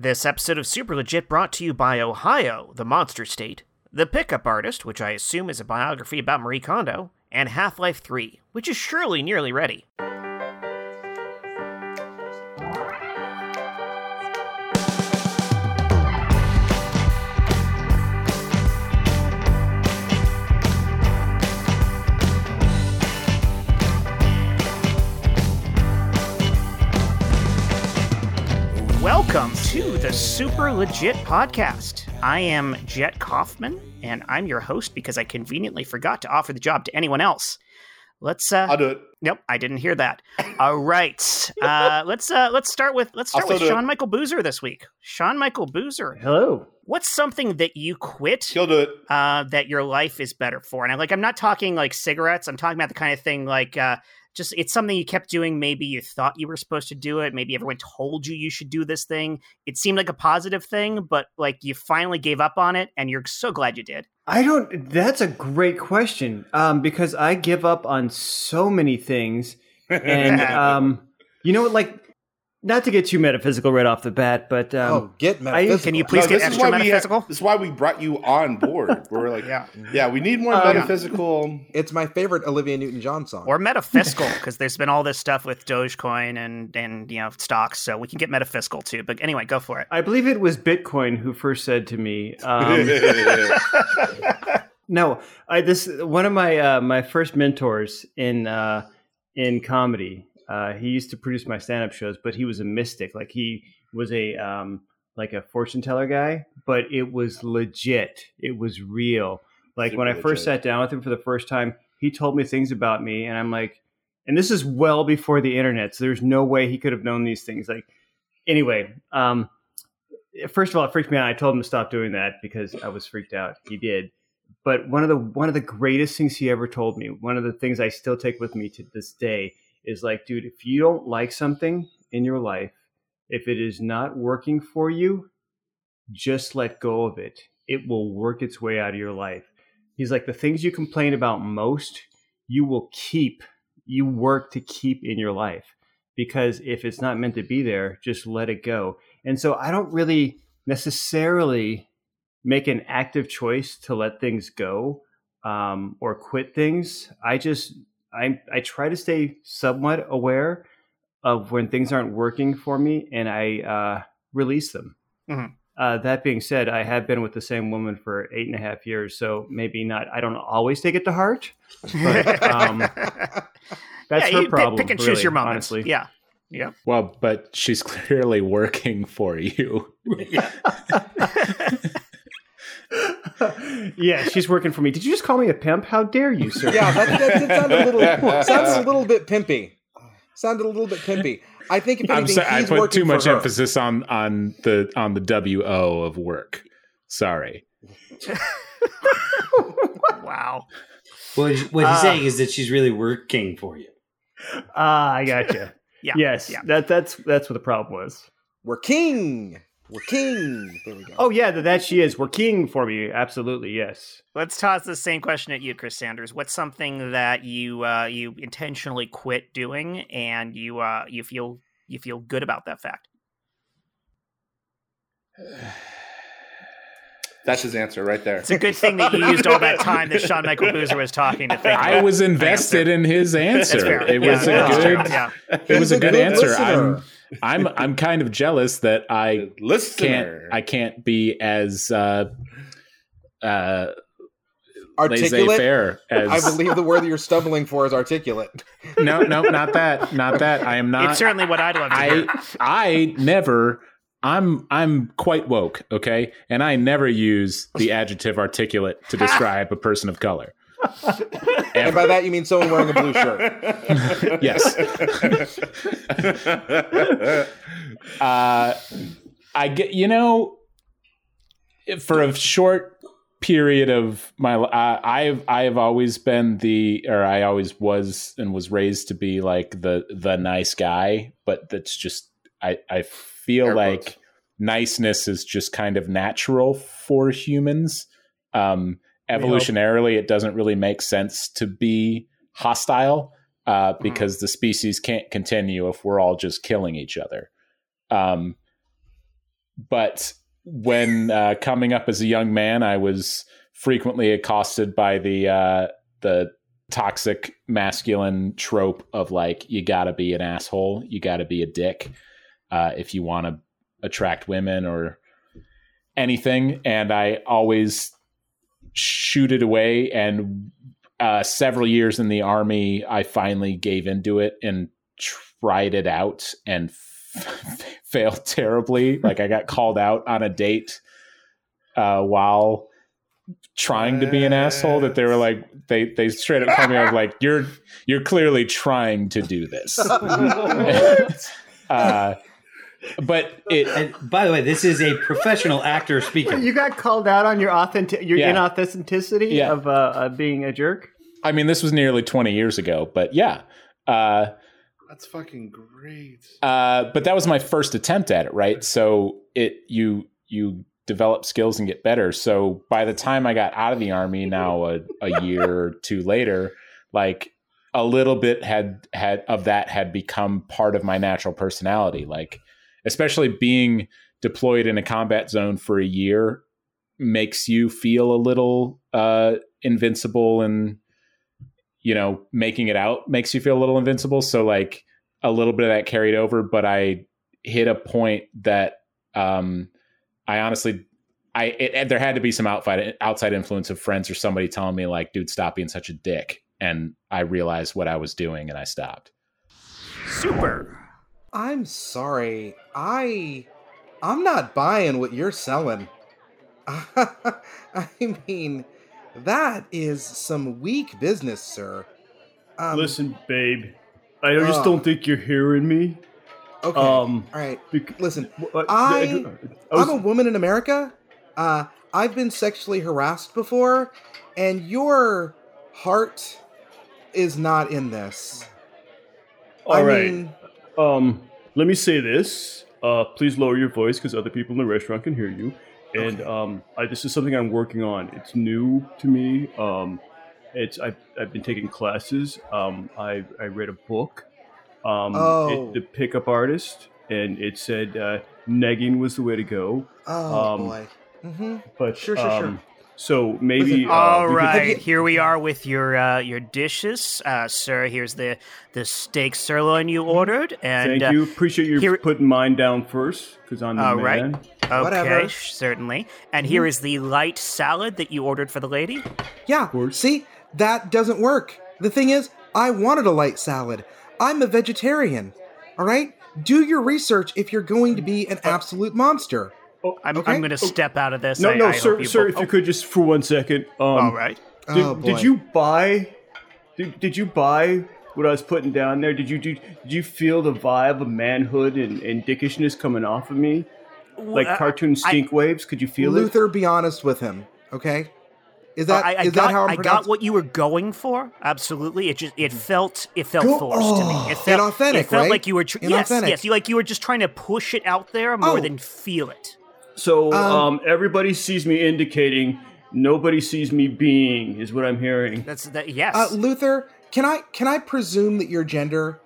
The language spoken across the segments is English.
This episode of Super Legit brought to you by Ohio, the monster state, The Pickup Artist, which I assume is a biography about Marie Kondo, and Half Life 3, which is surely nearly ready. The Super Legit Podcast. I am Jett Kaufman, and I'm your host because I conveniently forgot to offer the job to anyone else. Let's. Uh, I'll do it. Nope, I didn't hear that. All right, uh, let's uh, let's start with let's start with still do Sean Michael Boozer this week. Sean Michael Boozer, Hello. what's something that you quit He'll do it. uh, that your life is better for? And I like I'm not talking like cigarettes. I'm talking about the kind of thing like uh, just it's something you kept doing. Maybe you thought you were supposed to do it. Maybe everyone told you you should do this thing. It seemed like a positive thing, but like you finally gave up on it, and you're so glad you did. I don't. That's a great question. Um, because I give up on so many things, and um, you know what? Like, not to get too metaphysical right off the bat, but um, oh, get metaphysical. Can you please No, get this is extra why we metaphysical? this is why we brought you on board. We're like, Yeah. yeah, we need more Um, metaphysical. It's my favorite Olivia Newton-John song. or metaphysical because there's been all this stuff with Dogecoin and and you know stocks, so we can get metaphysical too. But anyway, go for it. I believe it was Bitcoin who first said to me, um, "No, I this one of my uh, my first mentors in uh, in comedy. Uh, he used to produce my stand up shows, but he was a mystic. Like he was a um, like a fortune teller guy, but it was legit. It was real. Like when I Super first legit. sat down with him for the first time, he told me things about me, and I'm like, and this is well before the internet, so there's no way he could have known these things. Like anyway, um, first of all, it freaked me out. I told him to stop doing that because I was freaked out. He did. But one of the one of the greatest things he ever told me, one of the things I still take with me to this day, is like, dude, if you don't like something in your life, if it is not working for you, just let go of it. It will work its way out of your life. He's like, the things you complain about most, you will keep, you work to keep in your life. Because if it's not meant to be there, just let it go. And so I don't really necessarily make an active choice to let things go um, or quit things. I just I I try to stay somewhat aware of when things aren't working for me, and I uh, release them. Mhm. Uh, that being said, I have been with the same woman for eight and a half years, so maybe not. I don't always take it to heart. But, um, That's yeah, her you problem. Pick, and choose really, your moments. Honestly, Yeah, yeah. Well, but she's clearly working for you. yeah, she's working for me. Did you just call me a pimp? How dare you, sir? yeah, that, that, that sounded a little sounded a little bit pimpy. Sounded a little bit pimpy. I think if I'm anything, sorry, I put too much her. emphasis on on the on the wo of work. Sorry. Wow. What, what he's Ah. saying is that she's really working for you. Ah, I gotcha. Yeah, Yes, yeah. that that's that's what the problem was. We're king. We're king. There we go. Oh yeah, that, that she is. We're king for me. Absolutely, yes. Let's toss the same question at you, Chris Sanders. What's something that you uh, you intentionally quit doing and you uh, you feel you feel good about that fact? That's his answer right there. It's a good thing that you used all that time that Sean Michael Boozer was talking to think. I was invested in his answer. It Yeah, was that's a good. Yeah. It was He's a a good good answer. Listener. I'm I'm I'm kind of jealous that I can't I can't be as uh uh articulate. faire as I believe the word that you're stumbling for is articulate. no no not that not that I am not It's certainly what I'd love to hear. I I never I'm I'm quite woke, okay? And I never use the adjective articulate to describe a person of color. And by that you mean someone wearing a blue shirt. Yes. Uh I get you know for a short period of my li- I I've I have always been the or I always was and was raised to be like the the nice guy, but that's just I I feel Air like quotes. niceness is just kind of natural for humans. Um evolutionarily it doesn't really make sense to be hostile uh, because the species can't continue if we're all just killing each other. Um, but when uh, coming up as a young man, I was frequently accosted by the uh, the toxic masculine trope of like you got to be an asshole, you got to be a dick uh, if you want to attract women or anything, and I always shoot it away. And uh, several years in the army, I finally gave into it and tried it out and f- failed terribly. Like I got called out on a date uh, while trying to be an asshole. That they were like they they straight up told me I was like you're you're clearly trying to do this. uh, but it And by the way, this is a professional actor speaking. You got called out on your authentic, your Yeah. inauthenticity Yeah. of uh, uh, being a jerk. I mean this was nearly 20 years ago, but yeah. Uh, That's fucking great. uh, but that was my first attempt at it, right? So it you you develop skills and get better. So by the time I got out of the army, now a, a year or two later, like a little bit had had of that had become part of my natural personality. Like especially being deployed in a combat zone for a year makes you feel a little uh, invincible and you know making it out makes you feel a little invincible. So like a little bit of that carried over but i hit a point that um i honestly i it, there had to be some outside outside influence of friends or somebody telling me like dude stop being such a dick. And i realized what i was doing and i stopped. Super. I'm sorry. I I'm not buying what you're selling. I mean, that is some weak business, sir. Um, Listen, babe, I just uh, don't think you're hearing me. Okay. Um, all right. bec- Listen, uh, I- I was- I'm a woman in America. Uh, I've been sexually harassed before, and your heart is not in this. all I right. mean, Um, let me say this. Uh, please lower your voice because other people in the restaurant can hear you. And Okay. um, I, this is something I'm working on. It's new to me. Um, it's I've, I've been taking classes. Um, I I read a book. Um, Oh. it, the pickup artist, and it said uh, negging was the way to go. oh um, boy. hmm But Sure, sure, sure. So maybe Listen, uh, All we could- right, you- here we are with your uh, your dishes, uh, sir. Here's the the steak sirloin you ordered, and Thank uh, you. Appreciate you here- putting mine down first because I'm the All right. man. okay, Whatever. sh- certainly. And here is the light salad that you ordered for the lady. Yeah. See, that doesn't work. The thing is, I wanted a light salad. I'm a vegetarian. All right. Do your research if you're going to be an absolute monster. I'm, Okay. I'm going to step out of this. No, I- no, I sir, hope sir. both- If you could just for one second. Um, Oh, all right. Did, oh did you buy? Did, did you buy what I was putting down there? Did you do? Did you feel the vibe of manhood and, and dickishness coming off of me, like Uh, cartoon I- stink waves? Could you feel it? Luther? Be honest with him. Okay. Is that I, I is got, that how I'm I got what you were going for. Absolutely, it just it felt it felt Go- forced to oh, me. It felt inauthentic, It felt right? like you were tr- yes, yes, you like you were just trying to push it out there more Oh. than feel it. So Um, um, everybody sees me indicating, nobody sees me being. Is what I'm hearing. That's that. Yes. Uh, Luther, can I can I presume that your gender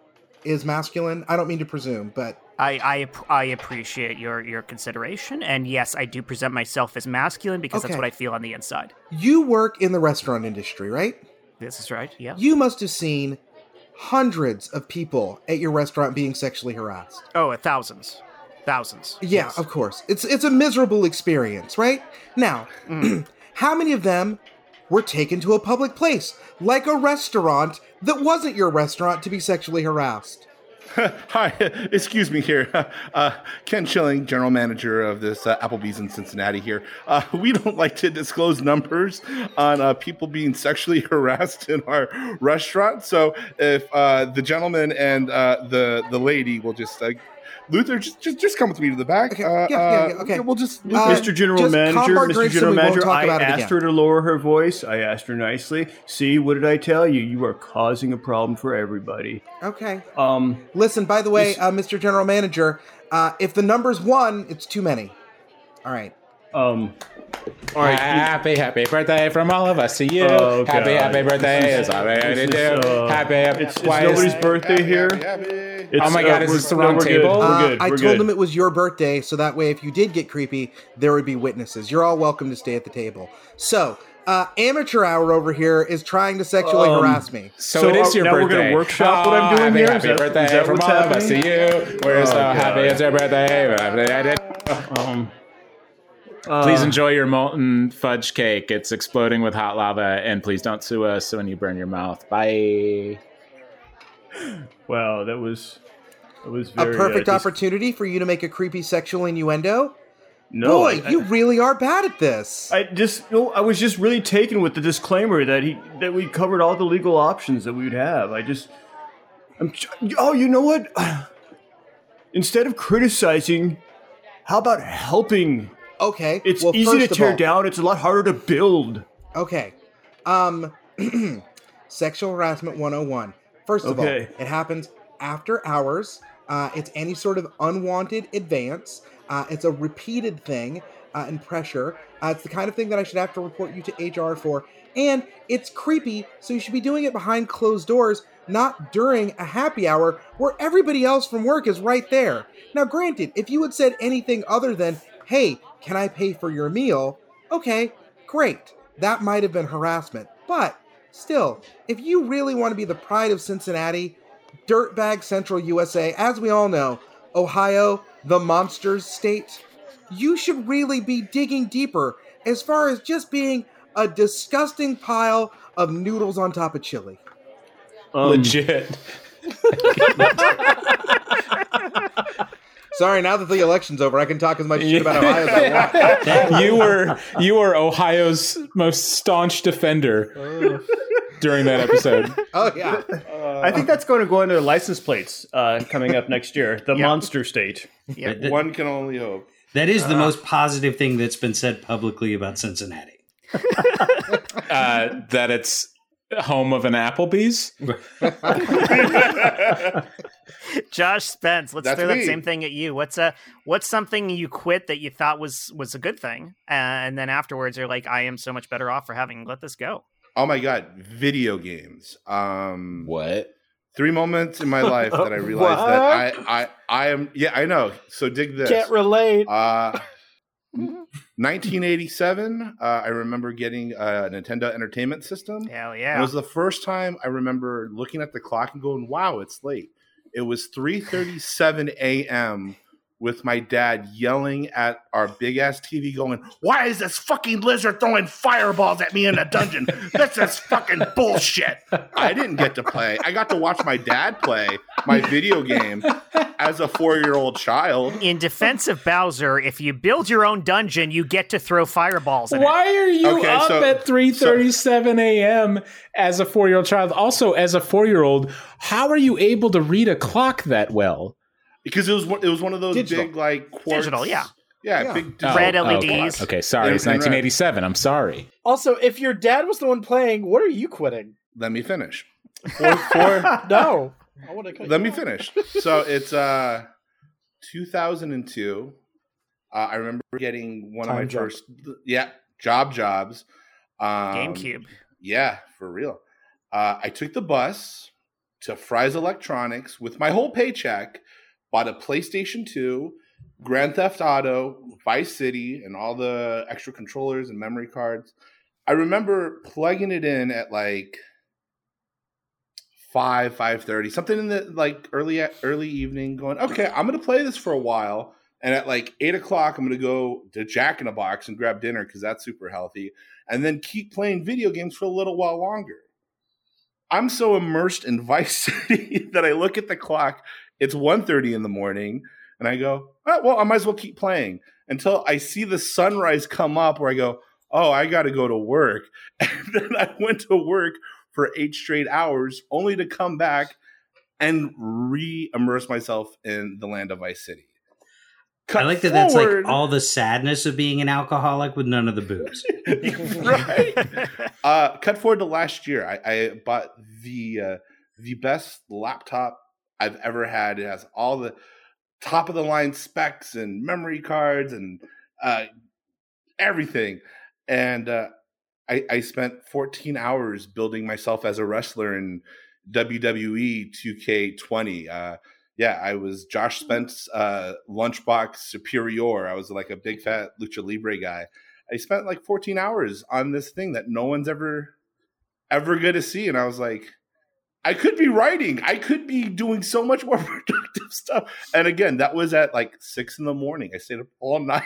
is masculine? I don't mean to presume, but I, I I appreciate your your consideration, and yes, I do present myself as masculine because that's what I feel on the inside. you work in the restaurant industry, right? This is right. Yeah. You must have seen hundreds of people at your restaurant being sexually harassed. Oh, thousands, thousands. Yeah, Yes. of course. It's it's a miserable experience, right? Now, Mm. how many of them were taken to a public place, like a restaurant that wasn't your restaurant to be sexually harassed? Hi, excuse me here. Uh, Ken Schilling, general manager of this uh, Applebee's in Cincinnati here. Uh, we don't like to disclose numbers on uh, people being sexually harassed in our restaurant. So if uh, the gentleman and uh, the the lady will just uh, Luther, just, just just come with me to the back. Okay, Uh, yeah, yeah, yeah, uh, okay. We'll just Uh, Mr. General just Manager, Mr. General and we won't Manager, I asked her to lower her voice. I asked her nicely. See, what did I tell you? You are causing a problem for everybody. Okay. Um, Listen, by the way, This- uh, Mr. General Manager, uh, if the number's one, it's too many. All right. Um, all right. Happy, happy birthday from all of us to you. Oh, happy, God. happy birthday is all we this to is, do. uh, happy, happy. it's- it's why is- nobody's birthday here. Happy, happy. Oh my God, is this the no, wrong we're good. table? We're Uh, good. I we're told good. them it was your birthday, so that way, if you did get creepy, there would be witnesses. You're all welcome to stay at the table. So, uh, amateur hour over here is trying to sexually Um, harass me. So, So it is your now we're gonna workshop what I'm Oh, doing happy, here? Happy Is that- birthday that from what's all of us to you. We're Oh, so God. happy it's your birthday. Um, uh, Please enjoy your molten fudge cake. It's exploding with hot lava, and please don't sue us when you burn your mouth. Bye. Wow, that was that was A perfect uh, dis- opportunity for you to make a creepy sexual innuendo. No, Boy, I, you really are bad at this. I just no, I was just really taken with the disclaimer that he that we covered all the legal options that we would have. I just I'm oh, you know what? Instead of criticizing, how about helping? Okay, It's well, easy to tear all- down. It's a lot harder to build. Okay. Um sexual harassment 101. First of Okay. all, it happens after hours. Uh, it's any sort of unwanted advance. Uh, it's a repeated thing uh, and pressure. Uh, it's the kind of thing that I should have to report you to HR for. And it's creepy, so you should be doing it behind closed doors, not during a happy hour where everybody else from work is right there. Now, granted, if you had said anything other than, hey, can I pay for your meal? Okay, great. That might have been harassment. But still, if you really want to be the pride of Cincinnati, Dirtbag Central USA, as we all know, Ohio, the monsters state, you should really be digging deeper as far as just being a disgusting pile of noodles on top of chili. Um, Legit. Sorry, now that the election's over, I can talk as much shit about Ohio as I want. you were you were Ohio's most staunch defender during that episode. Oh, yeah. I think that's going to go on their license plates uh, coming up next year. The Yeah. monster state. Yeah. That- One can only hope. that is the most positive thing that's been said publicly about Cincinnati. Uh, that it's home of an Applebee's. Josh Spence, let's That's throw that same thing at you. What's a what's something you quit that you thought was was a good thing, uh, and then afterwards you're like, I am so much better off for having let this go. Oh my god, video games. Um What? three moments in my life that I realized that I I I am yeah, I know. So dig this. Can't relate. Uh 1987, uh, I remember getting a Nintendo Entertainment System. Hell yeah! It was the first time I remember looking at the clock and going, "Wow, it's late." It was 3:37 a.m. with my dad yelling at our big ass TV, going, "Why is this fucking lizard throwing fireballs at me in a dungeon? this is fucking bullshit." I didn't get to play. I got to watch my dad play my video game as a four-year-old child. In defense of Bowser, if you build your own dungeon, you get to throw fireballs. In it. Why are you Okay, up so- at 3:37 a.m. as a 4-year-old child? Also, as a 4-year-old, how are you able to read a clock that well? Because it was one, it was one of those Digital. big like quartz, Digital, yeah. yeah, Yeah. big Oh, Red oh, LEDs. Okay, sorry, it's in red. 1987. I'm sorry. Also, if your dad was the one playing, what are you quitting? Let me finish. Four, four, No. I want to let me finish. So it's uh 2002. Uh, I remember getting one of my jump. first yeah, job jobs. Um, GameCube. Yeah, for real. Uh, I took the bus to Fry's Electronics with my whole paycheck, bought a PlayStation 2, Grand Theft Auto, Vice City, and all the extra controllers and memory cards. I remember plugging it in at like five, five thirty, something in the like early early evening. Going, okay, I'm gonna play this for a while, and at like eight o'clock, I'm gonna go to Jack in a Box and grab dinner because that's super healthy, and then keep playing video games for a little while longer. I'm so immersed in Vice City that I look at the clock. It's 1.30 in the morning, and I go, oh, well, I might as well keep playing until I see the sunrise come up. Where I go, oh, I got to go to work, and then I went to work for eight straight hours, only to come back and re-immerse myself in the land of Vice City. Cut I like that that's like all the sadness of being an alcoholic with none of the booze. right. Uh, cut forward to last year. I, I bought the uh, the best laptop I've ever had. It has all the top of the line specs and memory cards and uh, everything. And uh, I, I spent 14 hours building myself as a wrestler in WWE 2K20. Uh, yeah, I was Josh Spence uh, lunchbox superior. I was like a big fat lucha libre guy. I spent like 14 hours on this thing that no one's ever ever going to see, and I was like, I could be writing. I could be doing so much more productive stuff. And again, that was at like six in the morning. I stayed up all night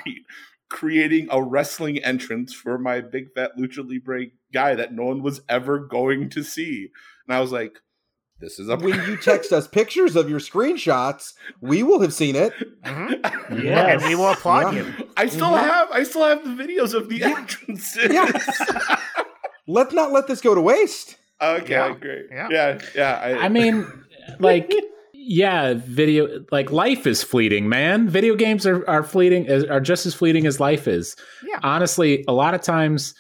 creating a wrestling entrance for my big fat lucha libre guy that no one was ever going to see. And I was like, this is a when you text us pictures of your screenshots, we will have seen it. Mhm. Yes. And we will applaud Yeah. you. I still Mhm. have I still have the videos of the Yeah. entrances. Yeah. Let's not let this go to waste. Okay, Yeah. great. Yeah. Yeah, yeah. I, I mean, like, yeah, video, like, life is fleeting, man. Video games are, are fleeting, are just as fleeting as life is. Yeah. Honestly, a lot of times,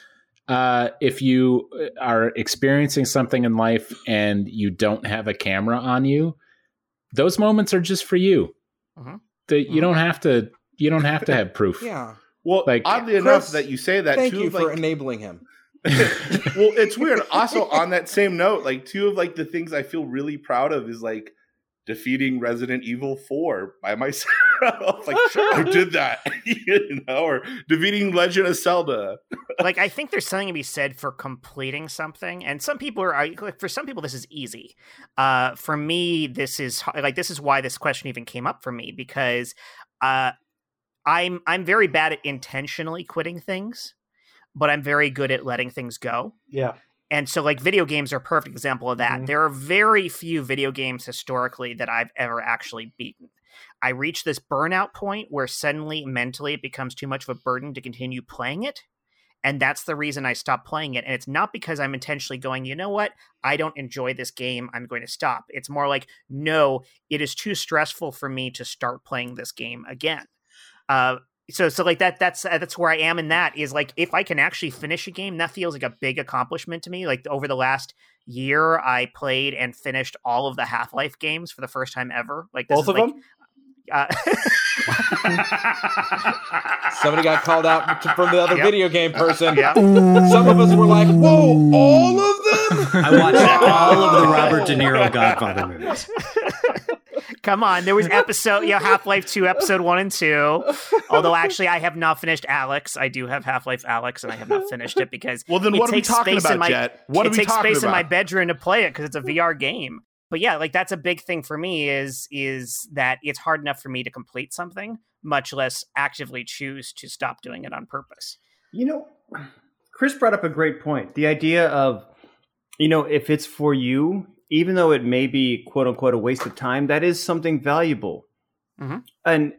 uh, if you are experiencing something in life and you don't have a camera on you, those moments are just for you. Mhm. The, you Mhm. don't have to. You don't have to have proof. Yeah. well, like- oddly Chris, enough, that you say that. Thank two you of, for enabling him. well, it's weird. Also, on that same note, like two of like the things I feel really proud of is like defeating Resident Evil Four by myself. like I did that, you know, or defeating Legend of Zelda. like I think there's something to be said for completing something, and some people are are- like for some people this is easy. Uh, for me, this is like this is why this question even came up for me because uh, I'm I'm very bad at intentionally quitting things, but I'm very good at letting things go. Yeah. And so, like, video games are a perfect example of that. Mhm. There are very few video games historically that I've ever actually beaten. I reach this burnout point where suddenly mentally it becomes too much of a burden to continue playing it. And that's the reason I stopped playing it. And it's not because I'm intentionally going, you know what? I don't enjoy this game. I'm going to stop. It's more like, no, it is too stressful for me to start playing this game again. Uh, so so like that that's uh, that's where I am in that is like if I can actually finish a game that feels like a big accomplishment to me like over the last year I played and finished all of the Half-Life games for the first time ever like this Both is of like, them? uh, Somebody got called out to- from the other Yep. video game person. yeah Some of us were like, "Whoa, all of them!" I watched all of the Robert De Niro Godfather movies. Come on, there was episode, yeah, Half Life 2, episode 1 and 2. Although, actually, I have not finished Alyx. I do have Half Life Alyx, and I have not finished it because Well, then what are we talking about, my, Jett? What it are we takes talking space in my bedroom to play it because it's a VR game. But yeah, like that's a big thing for me is is that it's hard enough for me to complete something, much less actively choose to stop doing it on purpose. You know, Chris brought up a great point. The idea of, you know, if it's for you, even though it may be quote unquote a waste of time, that is something valuable. Mhm. And,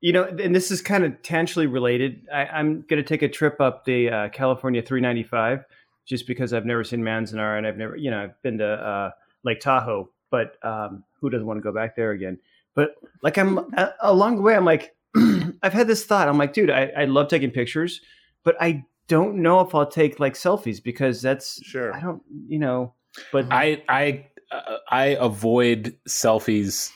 you know, and this is kind of tangentially related. I, I'm going to take a trip up the uh, California 395 just because I've never seen Manzanar and I've never, you know, I've been to uh, Lake Tahoe, but um, who doesn't want to go back there again? But like I'm a- along the way, I'm like, I've had this thought. I'm like, dude, I, I love taking pictures, but I don't know if I'll take like selfies because that's Sure. I don't, you know. But I I uh, I avoid selfies.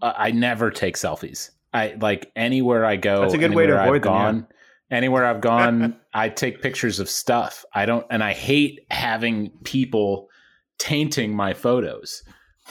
Uh, I never take selfies. I like anywhere I go. That's a good way to avoid I've them, yeah. Anywhere I've gone, I take pictures of stuff. I don't, and I hate having people tainting my photos.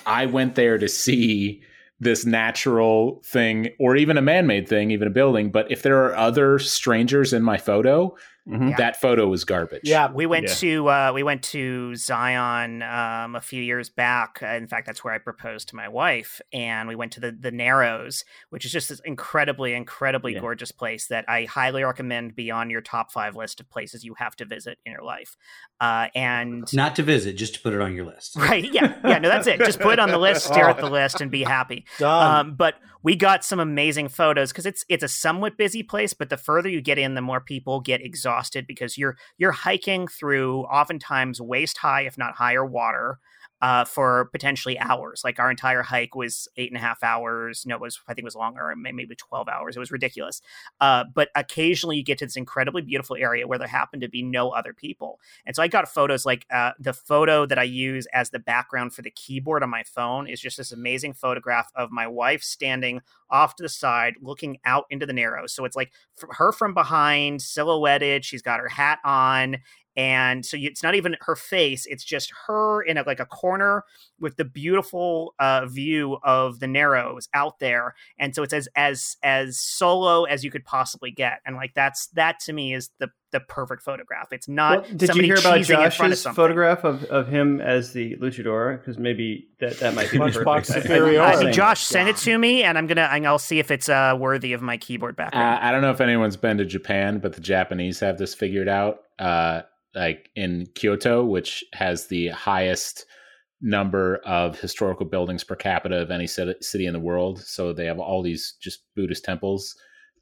I went there to see this natural thing, or even a man-made thing, even a building. But if there are other strangers in my photo, Mhm. Yeah. that photo was garbage. Yeah. We went Yeah. to uh, we went to Zion um, a few years back. Uh, in fact, that's where I proposed to my wife, and we went to the the Narrows, which is just this incredibly, incredibly Yeah. gorgeous place that I highly recommend be on your top five list of places you have to visit in your life. Uh, and Not to visit, just to put it on your list. right, yeah, yeah, no, that's it. Just put it on the list, stare at the list, and be happy. Done. Um, but we got some amazing photos because it's it's a somewhat busy place, but the further you get in, the more people get exhausted because you're you're hiking through oftentimes waist high, if not higher, water. Uh, for potentially hours. Like our entire hike was eight and a half hours. No, it was I think it was longer, maybe twelve hours. It was ridiculous. Uh, but occasionally you get to this incredibly beautiful area where there happened to be no other people, and so I got photos like uh, the photo that I use as the background for the keyboard on my phone is just this amazing photograph of my wife standing off to the side, looking out into the narrows. So it's like her from behind, silhouetted. She's got her hat on, and so you, it's not even her face; it's just her in a, like a corner with the beautiful uh, view of the narrows out there. And so it's as as as solo as you could possibly get, and like that's that to me is the the perfect photograph. It's not Well, did you hear about cheesing in front of Josh's photograph of, of him as the luchador? Because maybe that, that might be Lunchbox perfect. I- I- superior. I'm Uh, saying- Josh, send it to me, and I'm gonna and I'll see if it's uh, worthy of my keyboard Uh, background. I don't know if anyone's been to Japan, but the Japanese have this figured out. Uh, like in Kyoto, which has the highest number of historical buildings per capita of any city, city in the world. So they have all these just Buddhist temples.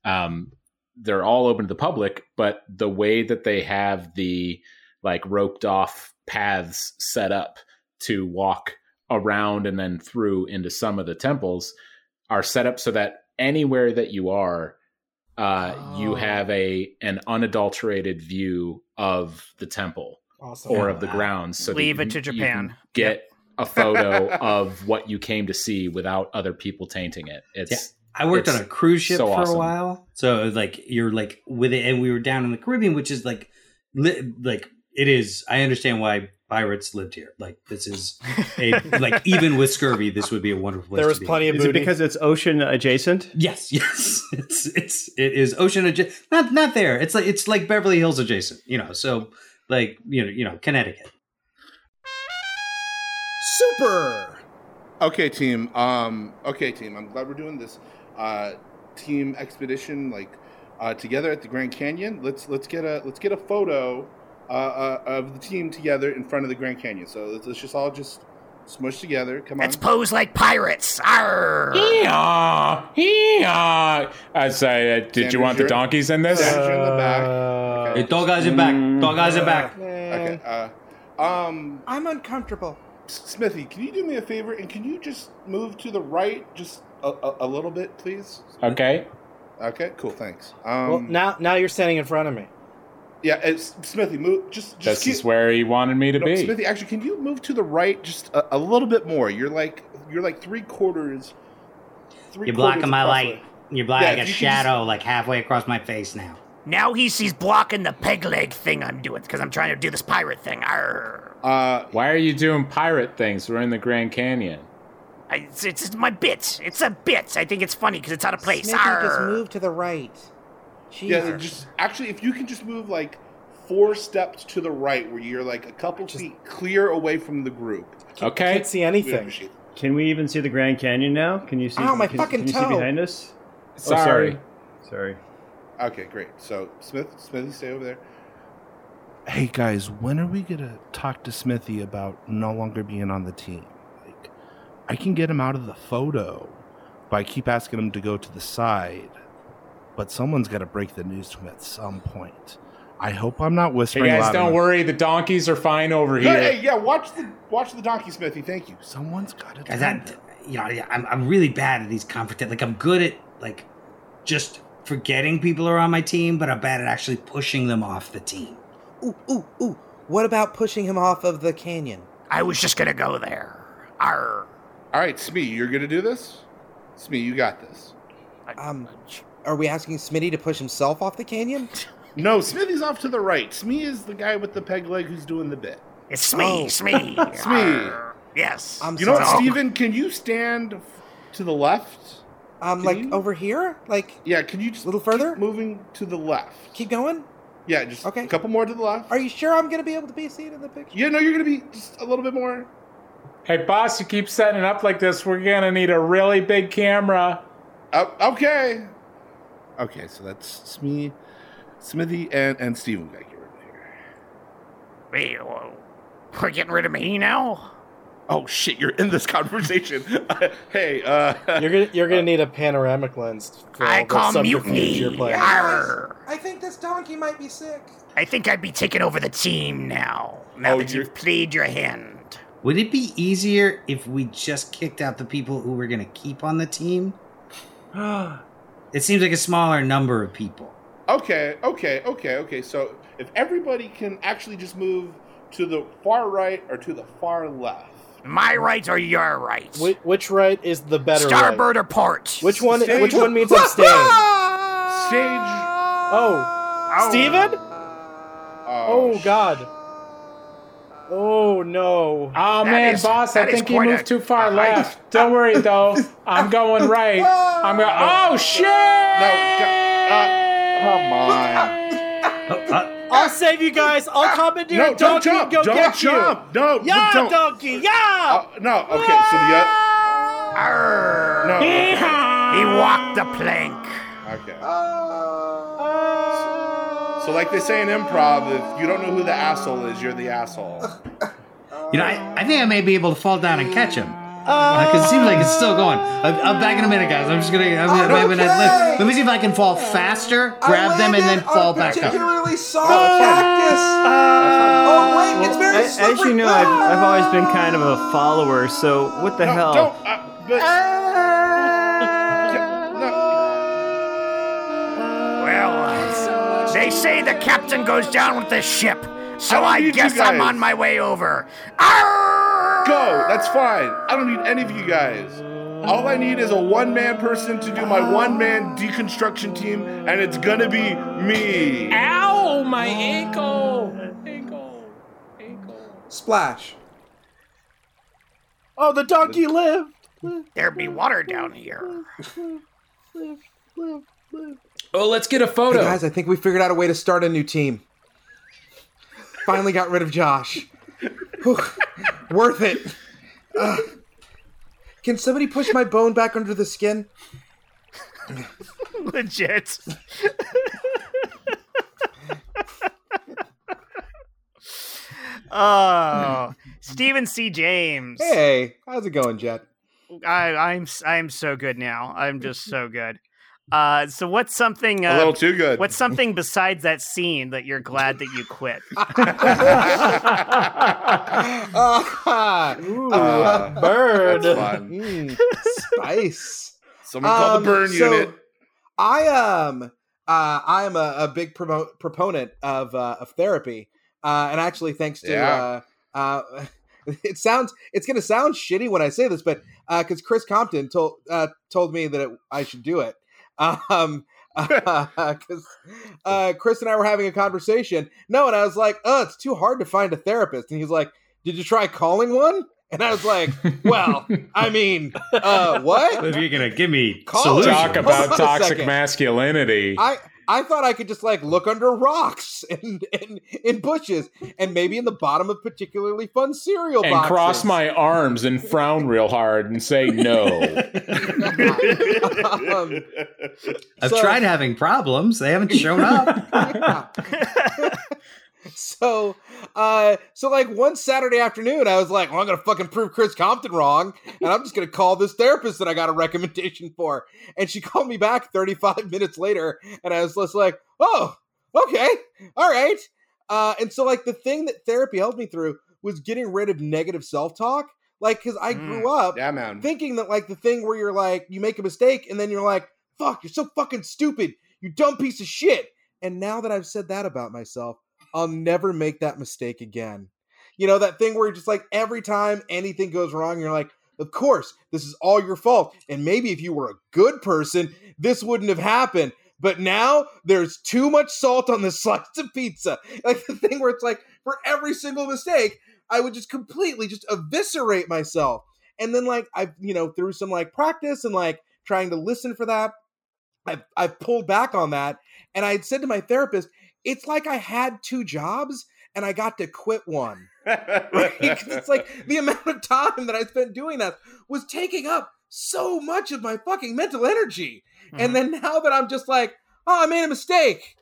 Um, they're all open to the public, but the way that they have the like roped off paths set up to walk around and then through into some of the temples are set up so that anywhere that you are uh, you Oh. have a an unadulterated view of the temple Awesome. or of the grounds so Leave it to can- you can Japan. get a photo of what you came to see without other people tainting it it's I worked It's on a cruise ship so for awesome. a while, so like you're like with it, and we were down in the Caribbean, which is like, li- like it is. I understand why pirates lived here. Like this is a like even with scurvy, this would be a wonderful place. there was to be. plenty of Is it because it's ocean adjacent? Yes, yes, it's it's it is ocean adjacent. Not not there. It's like it's like Beverly Hills adjacent. You know, so like you know you know Connecticut. Super. Okay, team. Um, okay, team. I'm glad we're doing this. Uh, team expedition, like uh, together at the Grand Canyon. Let's let's get a let's get a photo uh, uh, of the team together in front of the Grand Canyon. So let's, let's just all just smush together. Come on. Let's pose like pirates. Arr! Hee-haw, hee-haw. I say, uh, did you want the donkeys in this? Sanders, in the back. Uh, Hey, dog eyes are back. Dog eyes are back. Okay. Uh, um, I'm uncomfortable. Smithy, can you do me a favor and can you just move to the right just a, a, a little bit, please? Okay. Okay. Cool. Thanks. Um, well, now now you're standing in front of me. yeah, it's, Smithy, move. Just just This keep, is where he wanted me to No, be. Smithy, actually, can you move to the right just a, a little bit more? You're like you're like three quarters. Three You're quarters blocking my across light. You're blocking Yeah, like a you could shadow like halfway across my face now. Now he's he's blocking the peg leg thing I'm doing because I'm trying to do this pirate thing. Arr! Uh, Why are you doing pirate things? We're in the Grand Canyon. I, it's, it's my bit. It's a bit. I think it's funny because it's out of place. Smithy, just move to the right. yeah, just actually, if you can just move like four steps to the right, where you're like a couple feet clear away from the group. Okay. I Can't see anything. Can we even see the Grand Canyon now? Can you see? Ow, my can, fucking can you see behind us? Oh, Sorry. sorry. Okay, great. So Smith, Smithy, stay over there. Hey guys, when are we gonna talk to Smithy about no longer being on the team? Like, I can get him out of the photo, but I keep asking him to go to the side. But someone's got to break the news to him at some point. I hope I'm not whispering. Hey guys, loud don't enough. worry. The donkeys are fine over here. Hey, hey, yeah, watch the watch the donkey, Smithy. Thank you. Someone's got to. Guys, that you know, yeah, I'm I'm really bad at these confrontations. Like I'm good at like just forgetting people are on my team, but I'm bad at actually pushing them off the team. Ooh, ooh, ooh. What about pushing him off of the canyon? I was just gonna go there. Arr! All right, Smee, you're gonna do this. Smee, you got this. Um, are we asking Smitty to push himself off the canyon? No, Smithy's off to the right. Smee is the guy with the peg leg who's doing the bit. It's Smee, Oh. Smee. Smee. Yes. I'm You know what, sorry. Steven? Can you stand f- to the left? Um, Can like you- over here? Like, Yeah, can you just a Little further? keep moving to the left? keep going? Yeah, just Okay. a couple more to the left. Are you sure I'm gonna be able to be seen in the picture? Yeah, no, you're gonna be just a little bit more. Hey, boss, you keep setting it up like this. We're gonna need a really big camera. Oh, okay. Okay, so that's Smee, Smithy, and and Steven back here. Wait, we're getting rid of me now. Oh shit, you're in this conversation. hey, uh, You're gonna you're gonna need a panoramic lens. For I call mutiny. You're playing. Arr. I think this donkey might be sick. I think I'd be taking over the team now. Now Oh, that you've played your hand. Would it be easier if we just kicked out the people who we're going to keep on the team? It seems like a smaller number of people. Okay, okay, okay, okay. So if everybody can actually just move to the far right or to the far left. My right or your right? Which, which right is the better Starboard right? or port? Which one? Stage- Which one means I'm staying? Stage. Oh. oh, Steven? Oh, Oh God. Oh no. Oh That man, is- boss, I think you moved a- too far a left. Don't worry though. I'm going right. I'm going. Oh shit! No. Come on. Uh, I'll save you guys. I'll come commandeer No, a don't donkey jump. and go Don't get jump. No, you. Yeah, don't. donkey. Yeah. Uh, no, okay, so the Arr. No. He walked the plank. Okay. So, like they say in improv, if you don't know who the asshole is, you're the asshole. you know, I, I think I may be able to fall down and catch him. Uh, because it seems like it's still going. I'm, I'm back in a minute, guys. I'm just gonna. I'm gonna I'm gonna- let, let me see if I can fall faster, grab them, and then fall back up. Particularly soft cactus. Uh, oh wait, it's very Well, as, as you know, I've, I've always been ah. kind of a follower. So what the No, hell? don't. Uh, but, ah. They say the captain goes down with the ship, so I I, guess I'm on my way over. Arr! Go. That's fine. I don't need any of you guys. All I need is a one man person to do my one man deconstruction team, and it's gonna be me. Ow, my ankle. Ankle. Ankle. Splash. Oh, the donkey lived. There be water down here. Oh, let's get a Hey photo. guys, I think we figured out a way to start a new team. Finally got rid of Josh. Whew. Worth it. Ugh. Can somebody push my bone back under the skin? Legit. oh, Stephen C. James. Hey, how's it going, Jett? I, I'm I'm so good now. I'm just so good. Uh, so what's something? Uh, A little too good. What's something besides that scene that you're glad that you quit? Ah, Uh, Bird. That's fun. mm, spice. Someone call Um, the burn so unit. I um uh, I am a, a big promo- proponent of uh, of therapy, uh, and actually, thanks to Yeah. uh, uh, it sounds it's gonna sound shitty when I say this, but because Chris Compton told uh, told me that it, I should do it. Um, because uh, Chris and I were having a conversation. No, and I was like, "Oh, it's too hard to find a therapist," and he's like, "Did you try calling one?" And I was like, "Well, I mean, uh, what?" If you're gonna give me Call Talk about toxic masculinity. I I thought I could just like look under rocks and in, in bushes and maybe in the bottom of particularly fun cereal and boxes. cross my arms and frown real hard and say no. Um, I've So- tried having problems. They haven't shown up. so uh so like one Saturday afternoon I was like, well, I'm gonna fucking prove Chris Compton wrong, and I'm just gonna call this therapist that I got a recommendation for. And she called me back 35 minutes later, and I was just like, oh, okay, all right. Uh, and so like the thing that therapy helped me through was getting rid of negative self-talk. Like, cause I grew up yeah, man. thinking that like the thing where you're like you make a mistake and then you're like fuck you're so fucking stupid you dumb piece of shit and now that i've said that about myself i'll never make that mistake again. You know that thing where you're just like every time anything goes wrong you're like of course this is all your fault and maybe if you were a good person this wouldn't have happened but now there's too much salt on this slice of pizza. Like the thing where it's like for every single mistake i would just completely just eviscerate myself and then like I've you know through some like practice and like trying to listen for that, I've I've pulled back on that, and I had said to my therapist, it's like I had two jobs and I got to quit one. Right? it's like the amount of time that I spent doing that was taking up so much of my fucking mental energy. And then now that I'm just like, oh, I made a mistake,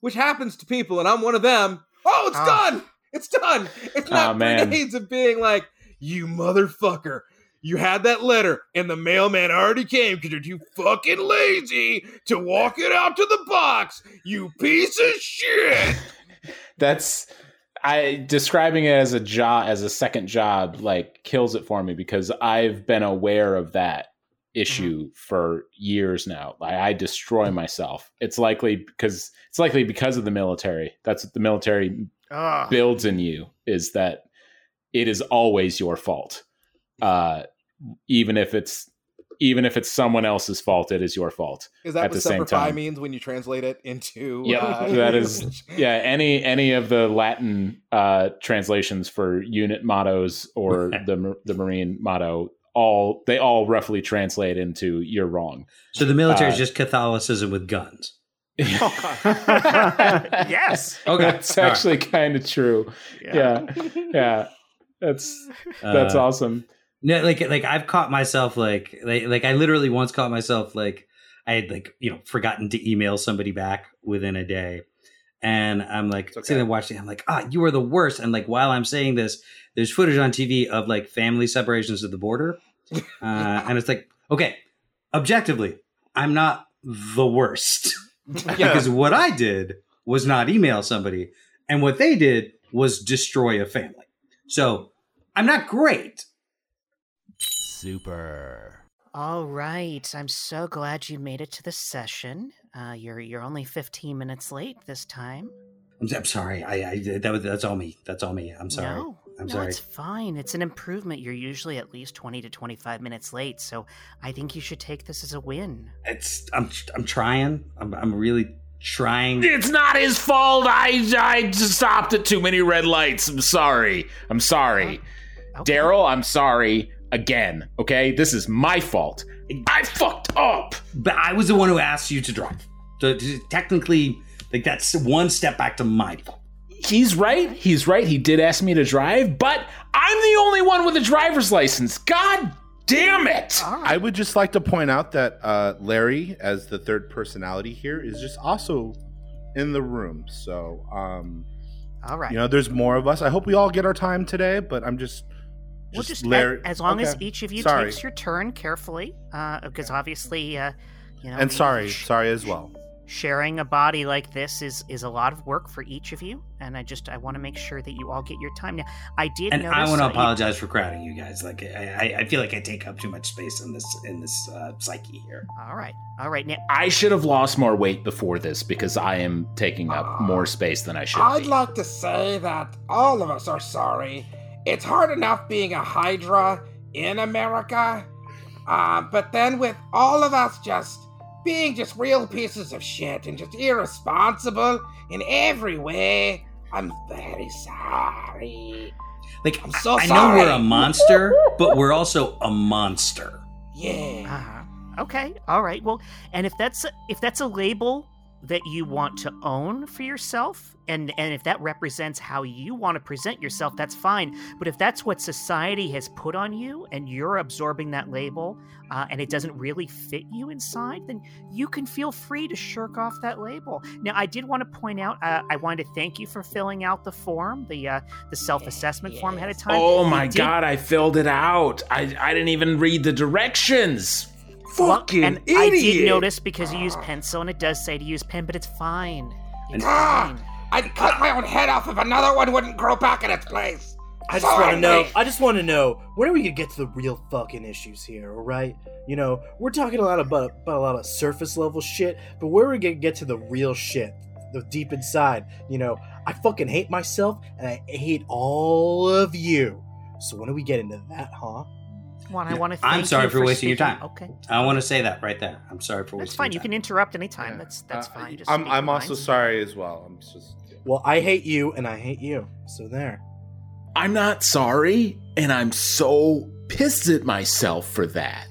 which happens to people, and I'm one of them. Oh, it's Ah. done. It's done. It's not three man. days of being like, you motherfucker. You had that letter, and the mailman already came because you're too fucking lazy to walk it out to the box. You piece of shit. That's I describing it as a job as a second job like kills it for me because I've been aware of that issue for years now. I, I destroy myself. It's likely because it's likely because of the military. That's what the military Ugh. builds in you is that it is always your fault. Uh, even if it's even if it's someone else's fault, it is your fault. Is that at what the same Semper Fi time. means when you translate it into? Yeah, uh, that is yeah. Any any of the Latin uh, translations for unit mottos or the the Marine motto, all they all roughly translate into "you're wrong." So the military is Uh, just Catholicism with guns. yes. Okay, that's all right. actually kind of true. Yeah, yeah, that's that's Uh, awesome. No, like like I've caught myself like like like I literally once caught myself like I had like you know forgotten to email somebody back within a day, and I'm like okay. sitting there watching. I'm like, ah, you are the worst. And like while I'm saying this, there's footage on TV of like family separations at the border, uh, and it's like, okay, objectively, I'm not the worst because what I did was not email somebody, and what they did was destroy a family. So I'm not great. Super. All right. I'm so glad you made it to the session. Uh, you're you're only 15 minutes late this time. I'm, I'm sorry. I, I that was that's all me. That's all me. I'm sorry. No, I'm no, sorry. it's fine. It's an improvement. You're usually at least 20 to 25 minutes late, so I think you should take this as a win. It's I'm I'm trying. I'm I'm really trying. It's not his fault. I I just stopped at too many red lights. I'm sorry. I'm sorry. Okay. Daryl, I'm sorry again. Okay, this is my fault. I fucked up. But I was the one who asked you to drive. So technically, like that's one step back to my fault. He's right. He's right. He did ask me to drive, but I'm the only one with a driver's license. God damn it! I would just like to point out that uh, Larry, as the third personality here, is just also in the room. So, um, All right. you know, there's more of us. I hope we all get our time today, but I'm just, Well, just, just a- Larry. as long as each of you Sorry. takes your turn carefully, uh, because obviously, uh, you know, and sorry, sh- sorry as well. sharing a body like this is is a lot of work for each of you, and I just I want to make sure that you all get your time. Now, I did And notice. I want to you- apologize for crowding you guys. Like I, I, I feel like I take up too much space in this in this uh, psyche here. all right, all right. Now, I should have lost more weight before this because I am taking up more space than I should I'd be. like to say that all of us are sorry. It's hard enough being a Hydra in America, uh, but then with all of us just being just real pieces of shit and just irresponsible in every way, I'm very sorry. Like I'm so I, I know we're a monster, but we're also a monster. Yeah. uh-huh. okay, all right. Well, and if that's a, if that's a label that you want to own for yourself, and and if that represents how you want to present yourself, that's fine. But if that's what society has put on you, and you're absorbing that label, uh, and it doesn't really fit you inside, then you can feel free to shirk off that label. Now, I did want to point out, uh, I wanted to thank you for filling out the form, the uh, the self assessment form ahead of time. Oh my did- god, I filled it out. I, I didn't even read the directions. Well, Fucking and idiot. I did notice because you use pencil, and it does say to use pen, but it's fine. It's Ah! fine. I'd cut my own head off if another one wouldn't grow back in its place. I So just want to know. I just want to know when are we gonna get to the real fucking issues here? All right, you know we're talking a lot about about a lot of surface level shit, but where are we gonna get to the real shit, the deep inside? You know, I fucking hate myself and I hate all of you. So when do we get into that, huh? One, I want to. I'm sorry you for wasting your time. Okay, I want to say that right there. I'm sorry for that's wasting fine. your You can interrupt anytime. Yeah. That's that's Uh, fine. Just I'm, I'm also mind. sorry as well. I'm just. Well, I hate you and I hate you. So there. I'm not sorry, and I'm so pissed at myself for that.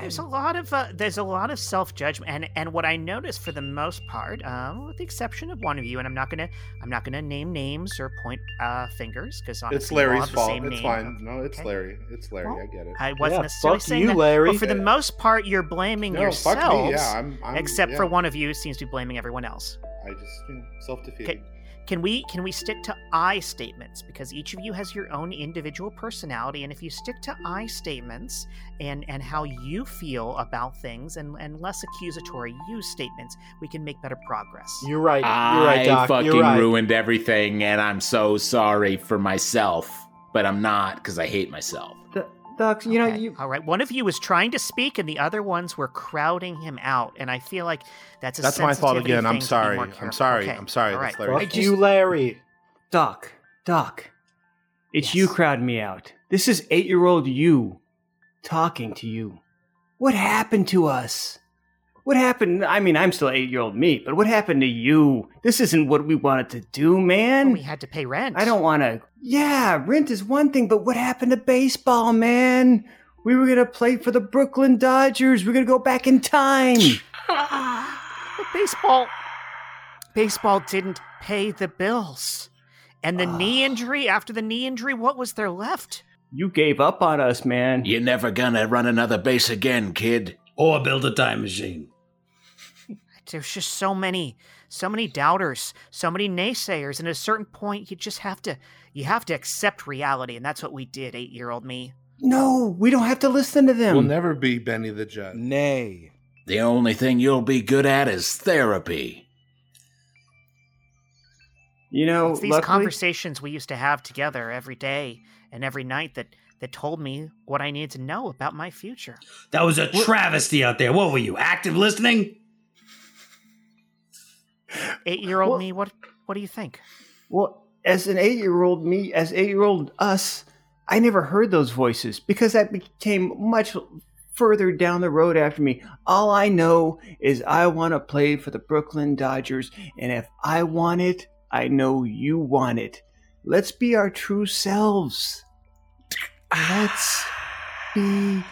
There's a lot of uh, there's a lot of self judgment, and and what I noticed for the most part, um, with the exception of one of you, and I'm not gonna I'm not gonna name names or point uh, fingers because It's Larry's the fault. Same It's name. fine. No, it's Okay. Larry. It's Larry. Well, I get it. I wasn't Yeah, necessarily fuck saying you, that, Larry. but for the most part, you're blaming no, yourselves. fuck me. Yeah, I'm. I'm except yeah. for one of you seems to be blaming everyone else. I just you know, self defeating. Can we can we stick to I statements because each of you has your own individual personality and if you stick to I statements and and how you feel about things and and less accusatory you statements we can make better progress. You're right. You're I right, Doc. fucking You're right. ruined everything, and I'm so sorry for myself. But I'm not because I hate myself. D- Doc, you know, you All right, one of you was trying to speak and the other ones were crowding him out and I feel like that's a That's my fault again. I'm thing to be sorry. I'm sorry. Okay, I'm sorry. all That's right. Larry. Fuck you, Larry. Doc, Doc, it's Yes. you crowding me out. This is eight year old you talking to you. What happened to us? What happened? I mean, I'm still eight year old me, but what happened to you? This isn't what we wanted to do, man. We had to pay rent. I don't want to. Yeah, rent is one thing, but what happened to baseball, man? We were going to play for the Brooklyn Dodgers. We're going to go back in time. But baseball baseball didn't pay the bills. And the knee ah. injury, after the knee injury, what was there left? You gave up on us, man. You're never gonna run another base again, kid. Or build a time machine. There's just so many, so many doubters, so many naysayers, and at a certain point you just have to you have to accept reality, and that's what we did, eight year old me. No, we don't have to listen to them. We'll never be Benny the Jet. Nay. The only thing you'll be good at is therapy. you know, It's these luckily, conversations we used to have together every day and every night that that told me what I needed to know about my future. That was a travesty out there. What were you, active listening? Eight year old me, what what do you think? Well, as an eight-year-old me, as eight-year-old us, I never heard those voices because that became much further down the road after me. All I know is I want to play for the Brooklyn Dodgers, and if I want it, I know you want it. Let's be our true selves. Let's be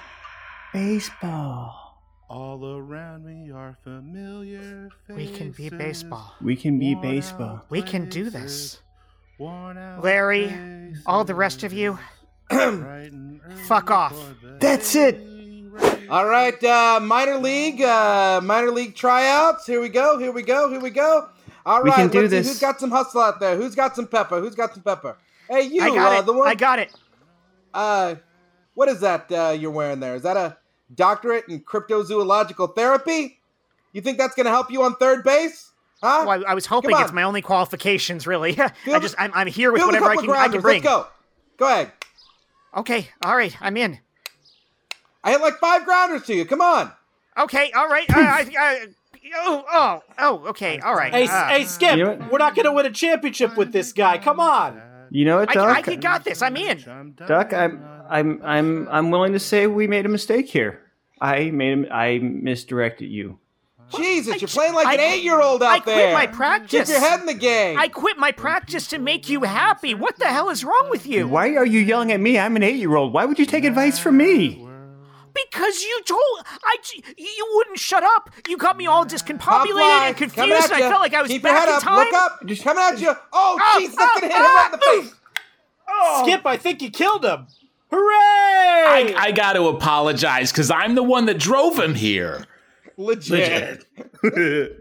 baseball. All around me are familiar faces. We can be baseball. We can be baseball. We can do this. Worn out Larry, all the rest of you, faces, bright and fuck off. That's it. All right, uh, minor league, uh, minor league tryouts. Here we go. Here we go. Here we go. All We right, can do let's see this. who's got some hustle out there. Who's got some pepper? Who's got some pepper? Hey, you, I got uh, it. the one. I got it. uh, what is that uh, you're wearing there? Is that a doctorate in cryptozoological therapy? You think that's going to help you on third base? Huh? Well, I, I was hoping it's my only qualifications, really. I Field- just I'm, I'm here with whatever I can I can bring. Let's go. Go ahead. Okay, all right, I'm in. I hit like five grounders to you. Come on. Okay, all right. I, I, I, oh, oh, oh, okay, all right. Hey, uh, hey, Skip, You know we're not going to win a championship with this guy. Come on. You know what, I, Doc? I, I got this. I'm in. Duck, I'm I'm I'm I'm willing to say we made a mistake here. I made a, I misdirected you. Jesus, you're playing like an eight-year-old out I quit there. my Keep practice. your head in the game. I quit my practice to make you happy. What the hell is wrong with you? Why are you yelling at me? I'm an eight-year-old. Why would you take advice from me? Because you told I you wouldn't shut up. You got me all discombobulated fly, and confused, and I felt like I was Keep your back head in up. time. Look up. Just coming at you. Oh, Jesus, that's ah, gonna hit him right in the ah, face. Skip, I think you killed him. Hooray! I, I got to apologize because I'm the one that drove him here. Legit.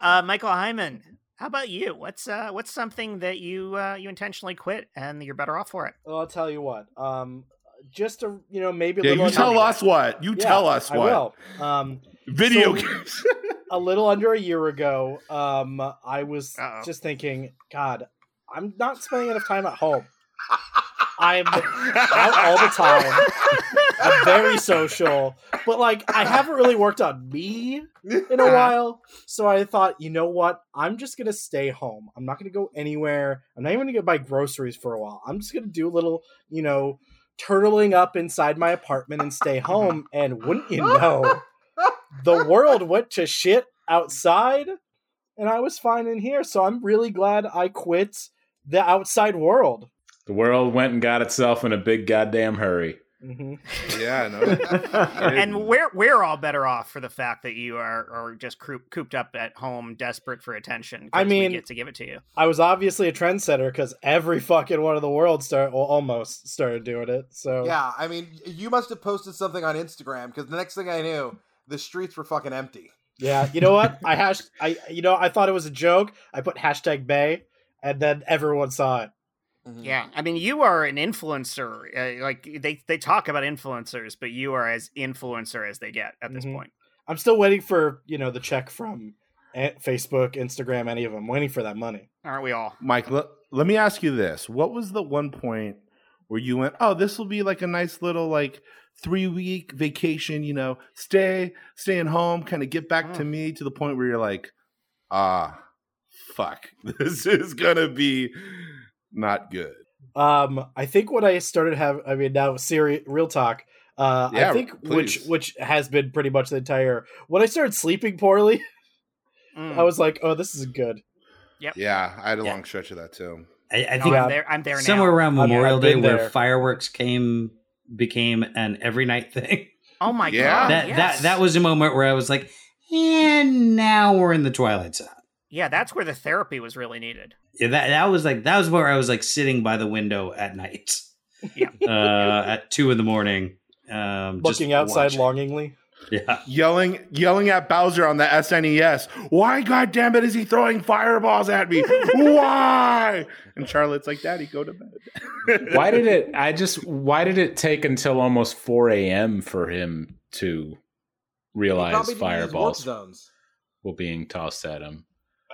Uh, Michael Heiman, how about you? What's uh, what's something that you uh, you intentionally quit and you're better off for it? Well, I'll tell you what. Um, just to you know, maybe a Yeah, little. you tell under- us what. You Yeah, tell us I what. will. Um, Video So- games. a little under a year ago, um, I was Uh-oh. just thinking, God, I'm not spending enough time at home. I'm out all the time. I'm very social, but like I haven't really worked on me in a uh-huh. while. So I thought, you know what? I'm just gonna stay home. I'm not gonna go anywhere. I'm not even gonna go buy groceries for a while. I'm just gonna do a little, you know, turtling up inside my apartment and stay home. And wouldn't you know, the world went to shit outside, and I was fine in here. So I'm really glad I quit the outside world. The world went and got itself in a big goddamn hurry. hmm yeah, no. And we're we're all better off for the fact that you are are just coop, cooped up at home, desperate for attention. I mean- we get to give it to you. I was obviously a trendsetter because every fucking one of the world start, well, almost started doing it. So Yeah, I mean, you must have posted something on Instagram because the next thing I knew, the streets were fucking empty. Yeah, you know what? I hash I you know I thought it was a joke. I put hashtag Bay, and then everyone saw it. Mm-hmm. Yeah, I mean, you are an influencer. Uh, like they they talk about influencers, but you are as influencer as they get at this Mhm. point. I'm still waiting for you know the check from eh, Facebook, Instagram, any of them. waiting for that money. Aren't we all? Mike, let, let me ask you this. What was the one point where you went, oh, this will be like a nice little like three week vacation, you know, stay, staying home, kind of get back to Mm. me to the point where you're like, ah, fuck, this is gonna be not good. Um, I think when I started have, I mean, now serious, real talk. Uh, Yeah, I think which please. which has been pretty much the entire. When I started sleeping poorly, Mm. I was like, "Oh, this isn't good." Yeah, I had a Yeah. long stretch of that too. I, I No, think Yeah. I'm there. I'm there somewhere now. around Memorial Day where there. fireworks came became an every night thing. Oh my Yeah. god! that yes. that that was a moment where I was like, and now we're in the twilight zone. yeah. That's where the therapy was really needed. Yeah, that that was like that was where I was like sitting by the window at night. Yeah. uh, at two in the morning, um, just Looking outside watching. longingly. Yeah, Yelling, yelling at Bowser on the SNES. Why, God damn it, is he throwing fireballs at me? Why? And Charlotte's like, Daddy, go to bed. why did it? I just why did it take until almost four a.m. for him to realize Probably didn't use warp fireballs zones. were being tossed at him?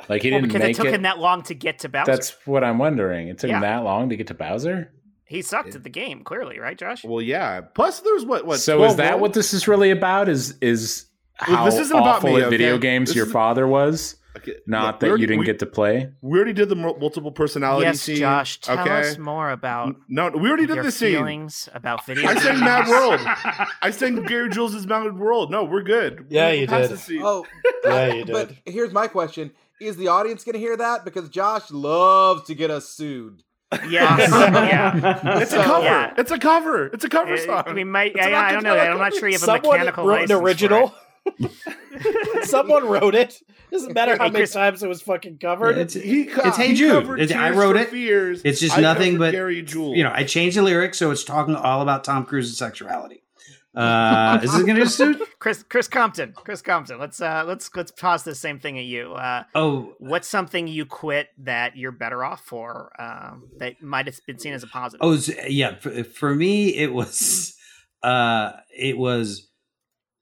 Like he Well, didn't because it took it. him that long to get to Bowser. That's what I'm wondering. It took Yeah. him that long to get to Bowser. He sucked at the game, clearly, right, Josh? Well, yeah. Plus, there's what? What? so is that worlds? what this is really about? Is is Well, how this isn't about awful me, at video okay? games This your is- father was? Okay, Not look, that already- you didn't we- get to play. We already did the multiple personality yes, scene. Josh. Tell okay. us more about No, we already did the scene. feelings about video. I sang. Mad World. I sang Gary Jules' Mad World. No, we're good. Yeah, We're you past did. the scene. Oh, Yeah, you but did. here's my question: Is the audience going to hear that? Because Josh loves to get us sued. Yes. yeah. It's a cover. Yeah. It's a cover. It's a cover Uh, song. we might. It's I, about I don't know. like I'm not sure you have a mechanical wrote an license for original. Someone wrote it. Doesn't matter how many times it was fucking covered. it's He co- It's Hey he Jude. covered It's- I wrote it. Fears. It's just I nothing but Gary Jules. you know. I changed the lyrics so it's talking all about Tom Cruise's sexuality. Uh, is this gonna just suit? Chris Chris Compton. Chris Compton. Let's uh let's let's toss the same thing at you. Uh, Oh, what's something you quit that you're better off for? Um, that might have been seen as a positive. Oh, yeah. For, for me, it was uh, it was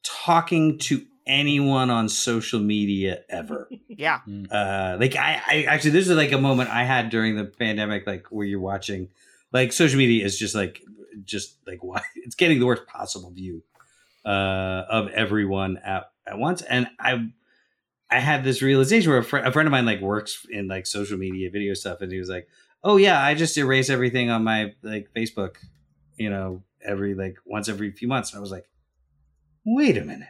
talking to anyone on social media ever. yeah. Uh, like I, I actually, this is like a moment I had during the pandemic, like where you're watching, like social media is just like, just like why it's getting the worst possible view uh, of everyone at at once, and I. I had this realization where a, fr- a friend of mine like works in like social media video stuff, and he was like, "Oh yeah, I just erase everything on my like Facebook, you know, every like once every few months." And I was like, "Wait a minute,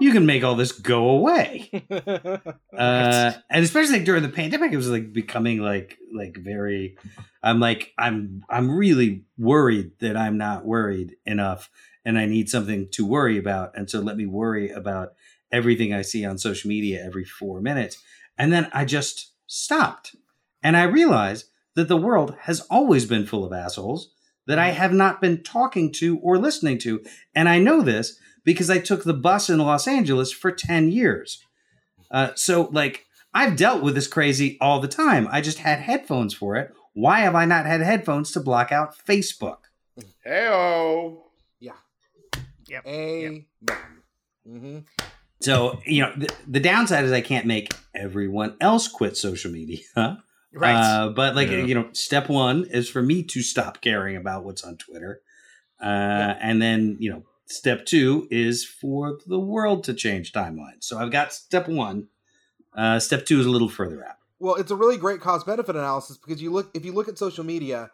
you can make all this go away." uh, and especially like, during the pandemic, it was like becoming like like very. I'm like I'm I'm really worried that I'm not worried enough, and I need something to worry about, and so let me worry about everything I see on social media every four minutes, and then I just stopped, and I realized that the world has always been full of assholes that I have not been talking to or listening to, and I know this because I took the bus in Los Angeles for ten years. Uh, so, like, I've dealt with this crazy all the time. I just had headphones for it. Why have I not had headphones to block out Facebook? Heyo. Yeah. Yep. Amen. hmm So, you know, the, the downside is I can't make everyone else quit social media. Right. Uh, but, like, Yeah. you know, step one is for me to stop caring about what's on Twitter. Uh, And then, you know, step two is for the world to change timelines. So I've got step one. Uh, step two is a little further out. Well, it's a really great cost benefit analysis because you look if you look at social media,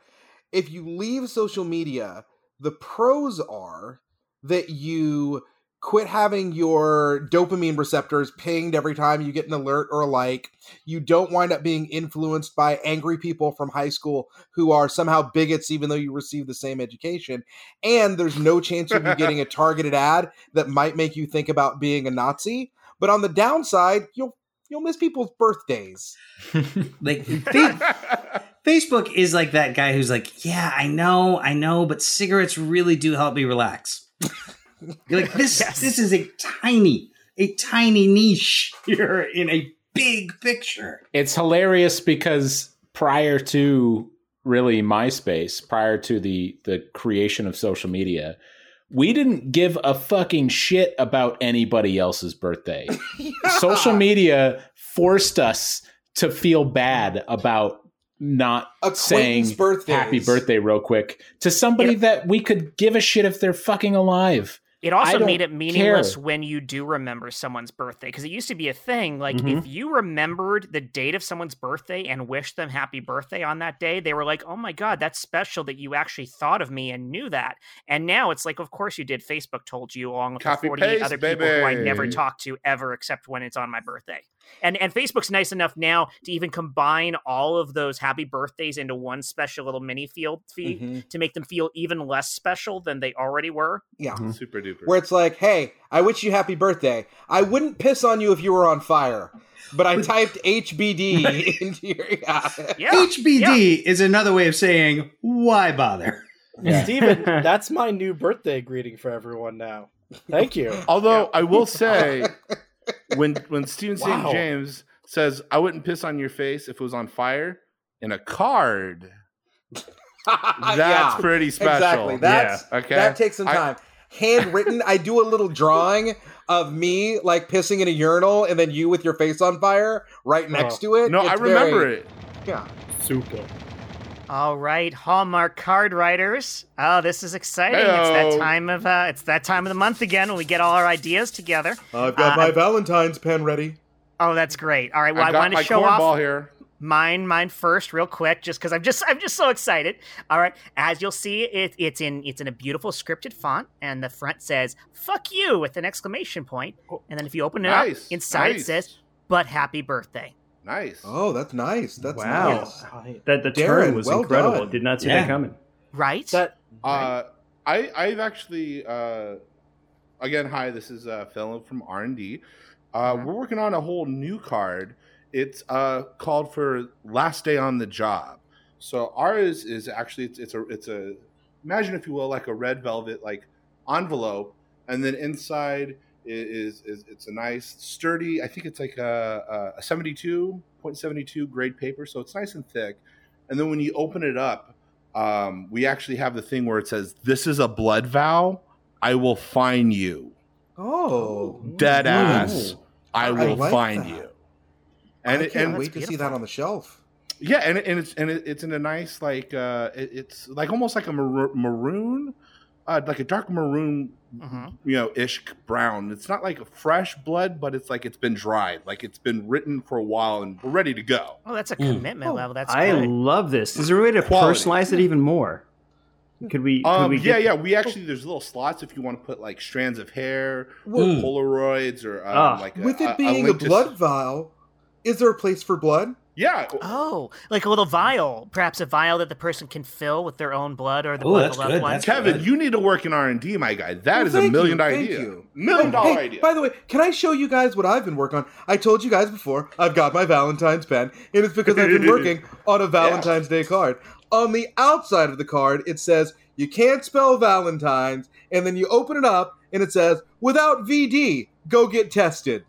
if you leave social media, the pros are that you quit having your dopamine receptors pinged every time you get an alert or a like. You don't wind up being influenced by angry people from high school who are somehow bigots even though you receive the same education. And there's no chance of you getting a targeted ad that might make you think about being a Nazi. But on the downside, you'll you'll miss people's birthdays. Like, fa- Facebook is like that guy who's like, yeah, I know, I know, but cigarettes really do help me relax. You're like this. Yes. This is a tiny, a tiny niche here in a big picture. It's hilarious because prior to really MySpace, prior to the the creation of social media, we didn't give a fucking shit about anybody else's birthday. Social media forced us to feel bad about not saying birthdays. happy birthday real quick to somebody that we could give a shit if they're fucking alive. It also made it meaningless care. when you do remember someone's birthday because it used to be a thing. Like Mhm. if you remembered the date of someone's birthday and wished them happy birthday on that day, they were like, "Oh my god, that's special that you actually thought of me and knew that." And now it's like, of course you did. Facebook told you along with Copy the forty-eight paste, other people who I never baby. talk to ever, except when it's on my birthday. And and Facebook's nice enough now to even combine all of those happy birthdays into one special little mini field feed Mhm. to make them feel even less special than they already were. Yeah. Super duper. Where it's like, hey, I wish you happy birthday. I wouldn't piss on you if you were on fire, but I typed HBD into your. Yeah. Yeah. HBD is another way of saying why bother. Stephen, that's my new birthday greeting for everyone now. Thank you. Although I will say, when when Stephen St. Wow. James says, "I wouldn't piss on your face if it was on fire," in a card, that's Yeah, pretty special. Exactly. That's Okay. that takes some I- time. Handwritten, I do a little drawing of me like pissing in a urinal and then you with your face on fire right uh, next to it. no, I remember very- it. Yeah. Super. All right, Hallmark card writers. Oh, this is exciting! It's that time of uh, it's that time of the month again when we get all our ideas together. I've got Uh, my Valentine's pen ready. Oh, that's great. All right, well, I I, got wanted my to show cornball off here. mine, mine first, real quick, just because I'm just I'm just so excited. All right, as you'll see, it, it's in it's in a beautiful scripted font, and the front says "fuck you" with an exclamation point, and then if you open it Nice. up, inside nice. it says "but happy birthday." Nice. Oh, that's nice. That's Wow. nice. That the Darren, turn was well incredible. done. Did not see Yeah. that coming. Right? That Uh, I I've actually uh, again hi. This is uh, Philip from R and D. Uh, Mhm. We're working on a whole new card. It's uh, called for last day on the job. So ours is actually it's, it's a it's a imagine if you will like a red velvet like envelope, and then inside i- is is it's a nice sturdy. I think it's like a, a seventy two point seventy two grade paper, so it's nice and thick. And then when you open it up, um, we actually have the thing where it says, "This is a blood vow. I will fine you, Oh. dead Ooh. ass. I I will like fine that. you." And it, can't and wait to see that on the shelf. yeah, and, and it's and it, it's in a nice like uh, it, it's like almost like a mar- maroon, uh, like a dark maroon, Mhm. you know, ish brown. It's not like a fresh blood, but it's like it's been dried, like it's been written for a while, and we're ready to go. Oh, that's a Mm. commitment Oh, level. That's I good. love this. Is there a way to Quality. personalize it even more? Could we? Could Um, we yeah, get, yeah. We actually there's little slots if you want to put like strands of hair, Well, Mm. Polaroids, or um, Ah. like With a, it being a, link to blood vial, is there a place for blood? Yeah. Oh, like a little vial, perhaps a vial that the person can fill with their own blood or the Oh, blood of a loved good. one. Kevin, good. you need to work in R and D, my guy. That Well, is a million you, dollar thank idea. you. Million Oh, dollar hey, idea. By the way, can I show you guys what I've been working on? I told you guys before, I've got my Valentine's pen, and it's because I've been working on a Valentine's Day card. On the outside of the card, it says, you can't spell Valentine's, and then you open it up, and it says, without VD, go get tested.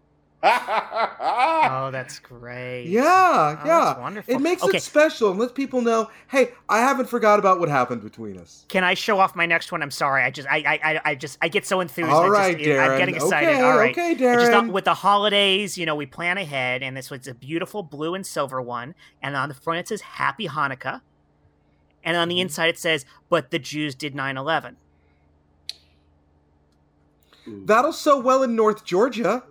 Oh, that's great. Yeah, Oh, yeah. That's wonderful. It makes okay. it special and lets people know, hey, I haven't forgot about what happened between us. Can I show off my next one? I'm sorry. I just, I, I, I, I just, I get so enthused. All I right, just, I'm Darren. getting excited. Okay, All right. okay, I just thought Darren. with the holidays, you know, we plan ahead, and this was a beautiful blue and silver one. And on the front it says Happy Hanukkah, and on the Mm-hmm. inside it says, "But the Jews did 9/11." That'll sew well in North Georgia.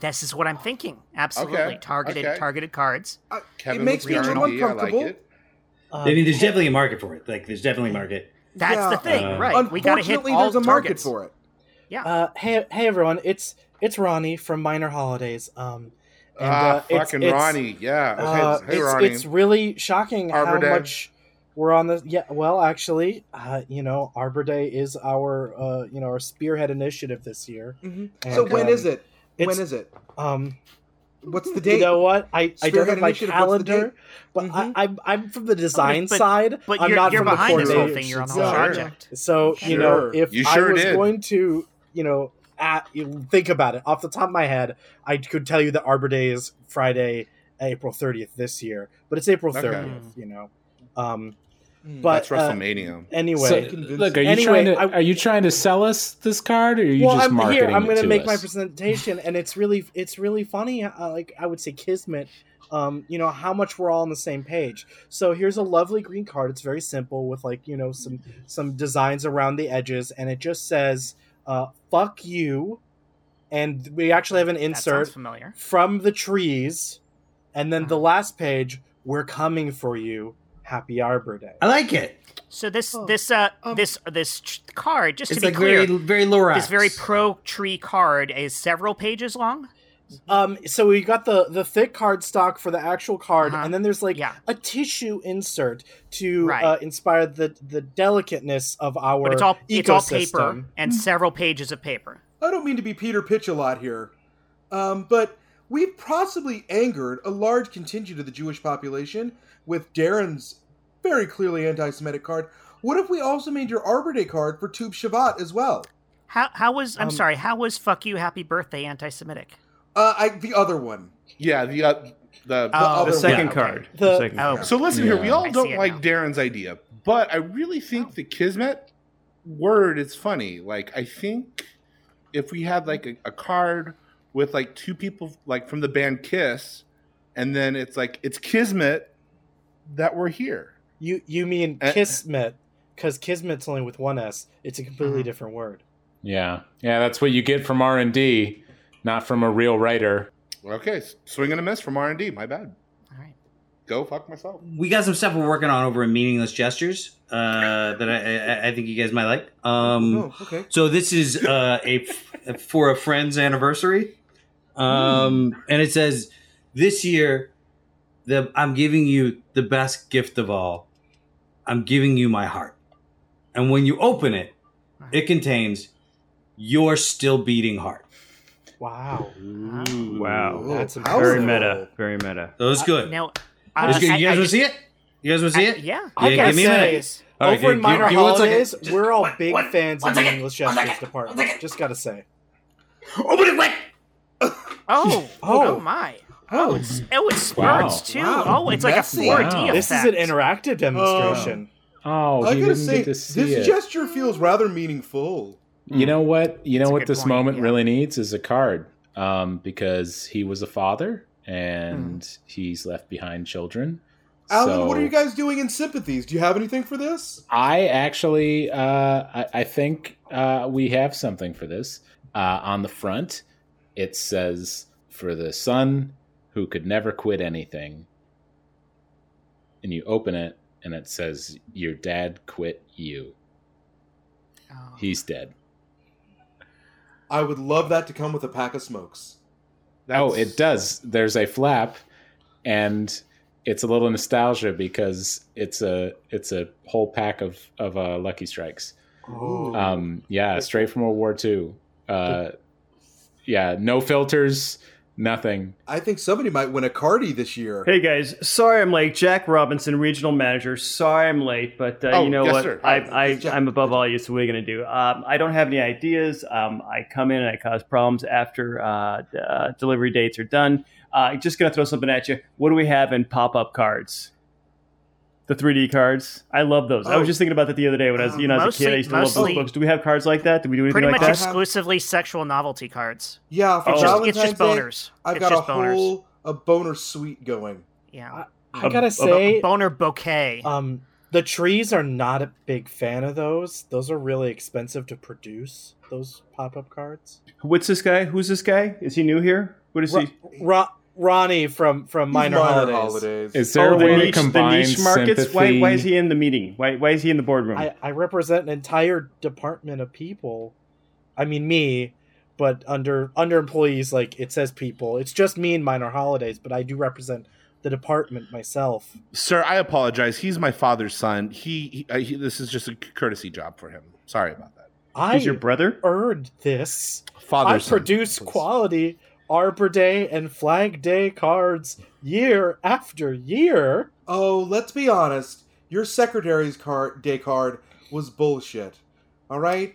This is what I'm thinking. Absolutely Okay, targeted, okay. targeted cards. Uh, Kevin it makes me a the little R&D, I like uncomfortable. it. uh, I mean, there's definitely a market for it. Like, there's definitely a market. That's Yeah. the thing, Uh, right? We got to hit all there's a market targets. for it. Uh, hey, hey everyone! It's it's Ronnie from Minor Holidays. Um, and, ah, uh, it's- fucking it's, Ronnie. Yeah. Okay. uh, hey, it's, Ronnie. it's really shocking Arbor how Day. much we're on the. Yeah, well, actually, uh, you know, Arbor Day is our uh, you know our spearhead initiative this year. Mhm. And, So when um, is it? When it's- is it? Um, What's the date? you know what? I, I don't Spearhead have my Initiative, what's the calendar, date? but Mhm. I, I'm I'm from the design but- side. But I'm you're, not you're from the behind this whole thing. You're on the whole project. So you know, if You I was did. going to, you know, at, you think about it. Off the top of my head, I could tell you that Arbor Day is Friday, April 30th this year, but it's April Okay. 30th. You know. Um. But That's uh, WrestleMania. anyway, So, look, are you Anyway, trying to I- are you trying to sell us this card, or are you well, just I'm marketing here. I'm going to make my presentation, and it's really, it's really funny. Uh, like I would say, kismet. Um, you know how much we're all on the same page. So here's a lovely green card. It's very simple with like you know some some designs around the edges, and it just says uh, "fuck you," and we actually have an insert familiar. from the trees, and then the last page, "We're coming for you." Happy Arbor Day. I like it. So this Oh, this uh um, this this card just It's to be like clear, very very Lorax. this very pro tree card is several pages long. Um, so we got the the thick card stock for the actual card, Uh-huh. and then there's like Yeah. a tissue insert to Right. uh, inspire the the delicateness of our But it's all it's all paper and several pages of paper. I don't mean to be Peter Pitch a lot here, um, but we've possibly angered a large contingent of the Jewish population with Darren's very clearly anti-Semitic card. What if we also made your Arbor Day card for Tu BiShvat as well? How how was I'm Um, sorry, how was fuck you happy birthday anti-Semitic? Uh, I, the other one. Yeah, the uh, the, Oh, other The second okay. card. The- The second Oh. card. So listen here, we all I don't like now. Darren's idea, but I really think the Kismet word is funny. Like I think if we had like a, a card with like two people like from the band Kiss, and then it's like it's Kismet that we're here. You you mean Uh, kismet? Because kismet's only with one s. It's a completely Mhm. different word. Yeah, yeah, that's what you get from R and D, not from a real writer. Okay, s- swing and a miss from R and D. My bad. All right. Go fuck myself. we got some stuff we're working on over in meaningless gestures uh, that I, I, I think you guys might like. Um, oh, okay. So this is uh, a for a friend's anniversary, um, and it says this year, the I'm giving you the best gift of all. I'm giving you my heart, and when you open it, it contains your still beating heart. Wow, Wow. that's How Very meta. Very meta. That was good. Now That's uh, good. You guys I want to see it? You guys want to see I- it? yeah. I Yeah, gotta give me a say, minute. All right, over in minor give me one second. holidays, Just we're all one- big one- fans of the second. English One gestures department. Just gotta say. Open it quick. Oh, Oh. oh, my. Oh, it's oh, it Wow. too. Wow. Oh, it's like a 4D Wow. This is an interactive demonstration. Oh, I gotta didn't say, get to this it. gesture feels rather meaningful. You know what? You know That's a what this point, moment yeah. really needs is a card, um, because he was a father and he's left behind children. Alan, what are you guys doing in sympathies? Do you have anything for this? I actually, uh, I, I think uh, we have something for this. Uh, on the front, it says, "For the son who could never quit anything," and you open it, and it says, "Your dad quit you. Oh. He's dead." I would love that to come with a pack of smokes. Oh, it does. There's a flap, and it's a little nostalgia because it's a it's a whole pack of of uh, Lucky Strikes. Ooh. Um, yeah, straight from World War II. Uh, yeah, no filters, nothing. I think somebody might win a Cardi this year. Hey guys, sorry I'm late. Jack Robinson, regional manager. Sorry I'm late, but uh, Oh, you know yes, what? sir. I, I, yes, I'm above all you, so what are you gonna do? Um, I don't have any ideas. Um, I come in and I cause problems after uh, d- uh, delivery dates are done. Uh, just gonna throw something at you. What do we have in pop-up cards? The 3D cards. I love those. I Oh. was just thinking about that the other day when I was, you know, as a kid. I used to love those books. Do we have cards like that? Do we do anything Pretty like much that? have- exclusively sexual novelty cards. Yeah, for Oh. It's just, it's just Day, boners. I've it's got just a boners. whole a boner suite going. Yeah. I A- gotta a- say, Boner bouquet. um, the trees are not a big fan of those. Those are really expensive to produce. Those pop-up cards. What's this guy? Who's this guy? Is he new here? What is Ro- he? Ro- Ronnie from from These Minor, Holidays. Is there oh, a the way niche, to the combine niche markets. sympathy? Why, why is he in the meeting? Why, why is he in the boardroom? I, I represent an entire department of people. I mean me, but under under employees, like it says people. It's just me and minor holidays, but I do represent the department myself. Sir, I apologize. He's my father's son. He, he, uh, he this is just a courtesy job for him. Sorry about that. I He's your brother. earned this. Father's I son, produce please. quality Arbor Day and Flag Day cards year after year. Oh, let's be honest. Your secretary's card day card was bullshit. All right.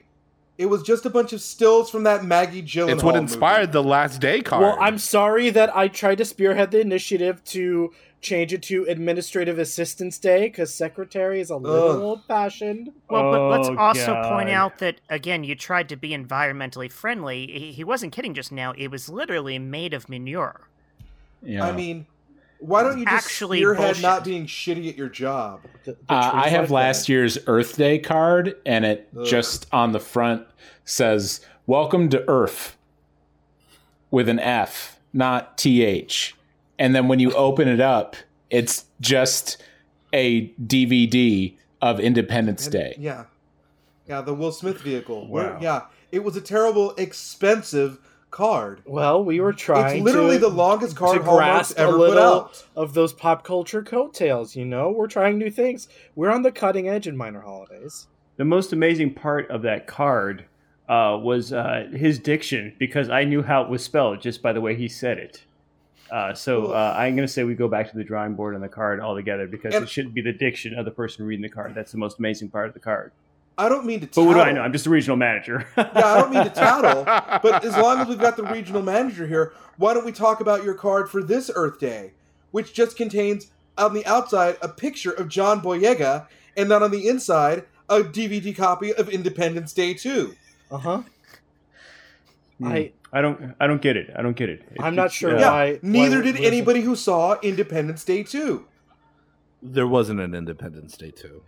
It was just a bunch of stills from that Maggie Gyllenhaal. It's what movie. inspired the Last Day card. Well, I'm sorry that I tried to spearhead the initiative to change it to Administrative Assistance Day because Secretary is a little Ugh. old fashioned. Well, but let's Oh, also point out that again, you tried to be environmentally friendly. He, he wasn't kidding just now. It was literally made of manure. Yeah. I mean, why don't you just Actually spearhead bullshit. not being shitty at your job? The- the Uh, I have like last that. year's Earth Day card, and it Ugh. just on the front says "Welcome to Earth" with an F, not TH. And then when you open it up, it's just a DVD of Independence And- Day. Yeah. Yeah, the Will Smith vehicle. Where- Wow. yeah. It was a terrible, expensive card. Well, we were trying. It's literally to, the longest card to Hallmark's grasp a ever put little out. of those pop culture coattails. You know, we're trying new things. We're on the cutting edge in minor holidays. The most amazing part of that card uh, was uh, his diction because I knew how it was spelled just by the way he said it. Uh, so uh, I'm going to say we go back to the drawing board on the card altogether because And- it shouldn't be the diction of the person reading the card. That's the most amazing part of the card. I don't mean to But what do I know? I'm just a regional manager. yeah, I don't mean to tattle, but as long as we've got the regional manager here, why don't we talk about your card for this Earth Day, which just contains on the outside a picture of John Boyega, and then on the inside a DVD copy of Independence Day 2. Uh huh. Hmm. I I don't. I don't get it. I don't get it. I'm not sure uh, Yeah, why. neither why- did what is it? anybody who saw Independence Day 2. there wasn't an Independence Day too.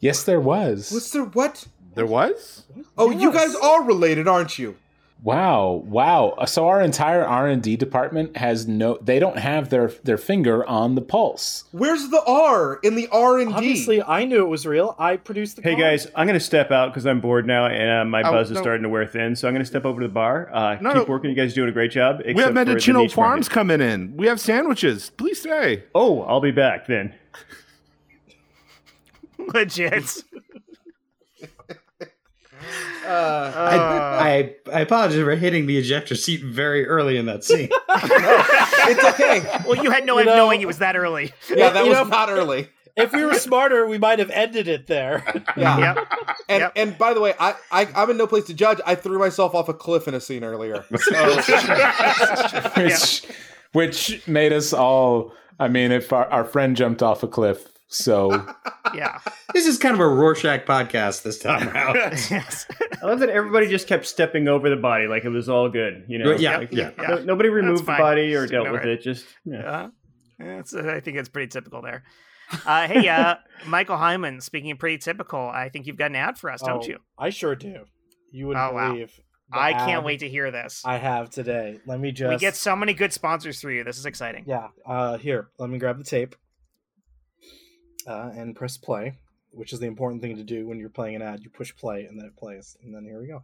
Yes, there was. Was there what? There was. Oh, you guys are related, aren't you? Wow, wow. So our entire R and D department has no. They don't have their their finger on the pulse. Where's the R in the R and D? Obviously, I knew it was real. I produced the. Hey card. guys, I'm going to step out because I'm bored now and uh, my Oh, buzz is starting to wear thin. So I'm going to step over to the bar. Uh, No, keep no. working. You guys are doing a great job. we have except for Mendocino niche market. Farms coming in. We have sandwiches. Please stay. Oh, I'll be back then. Legit. Uh, I, I I apologize for hitting the ejector seat very early in that scene. it's okay. Well, you had no You way know- of knowing it was that early. Yeah, that You was know- not early. if we were smarter, we might have ended it there. Yeah. Yep. And Yep. and by the way, I, I I'm in no place to judge. I threw myself off a cliff in a scene earlier. So which which made us all i mean if our, our friend jumped off a cliff so Yeah. this is kind of a Rorschach podcast this time around. yes. I love that everybody just kept stepping over the body like it was all good. You know, Yeah, Like, yeah. no- nobody removed the body or Just dealt with it. it. Just yeah. Uh, that's, I think it's pretty typical there. Uh, hey, uh, Michael Heiman, speaking of pretty typical, I think you've got an ad for us, don't Oh, you? I sure do. You wouldn't Oh, wow. believe. the I can't wait to hear this. I have today. Let me just. We get so many good sponsors through you. This is exciting. Yeah. Uh, here, let me grab the tape uh, and press play, which is the important thing to do when you're playing an ad. You push play and then it plays, and then here we go.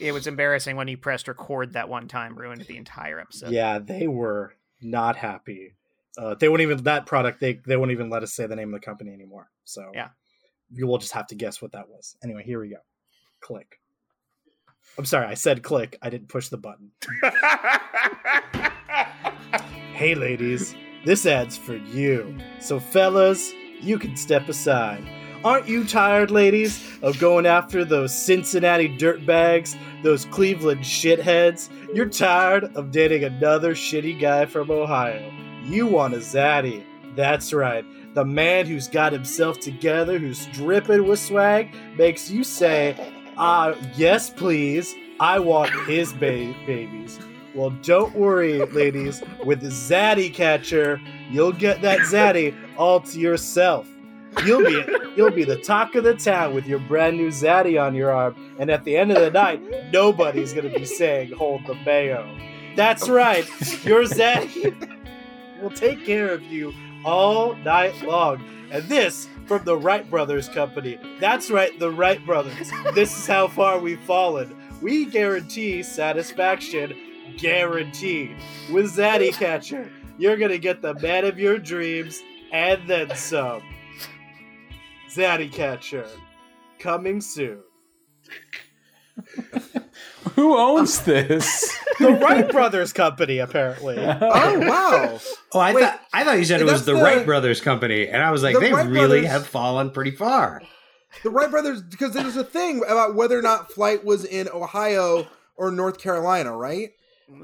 It was embarrassing when you pressed record that one time, ruined the entire episode. Yeah, they were not happy. Uh, they won't even that product. They they won't even let us say the name of the company anymore. So Yeah. you will just have to guess what that was. Anyway, here we go. Click. I'm sorry, I said click. I didn't push the button. Hey, ladies, this ad's for you. So, fellas, you can step aside. Aren't you tired, ladies, of going after those Cincinnati dirtbags, those Cleveland shitheads? You're tired of dating another shitty guy from Ohio. You want a zaddy. That's right. The man who's got himself together, who's dripping with swag, makes you say, ah, yes, please. I want his ba- babies. Well, don't worry, ladies. With Zaddy Catcher, you'll get that Zaddy all to yourself. You'll be you'll be the talk of the town with your brand new Zaddy on your arm, and at the end of the night, nobody's gonna be saying "Hold the mayo." That's right, your Zaddy will take care of you all night long. And this from the Wright Brothers Company. That's right, the Wright Brothers. This is how far we've fallen. We guarantee satisfaction, guaranteed. With Zaddy Catcher, you're gonna get the man of your dreams and then some. Zaddy Catcher, coming soon. who owns this The Wright Brothers Company, apparently. Oh, oh wow. Oh, I Wait, thought I thought you said it was the, the- Wright Brothers company, and I was like, the they Wright really brothers- have fallen pretty far. the Wright brothers because there's a thing about whether or not flight was in Ohio or North Carolina, right?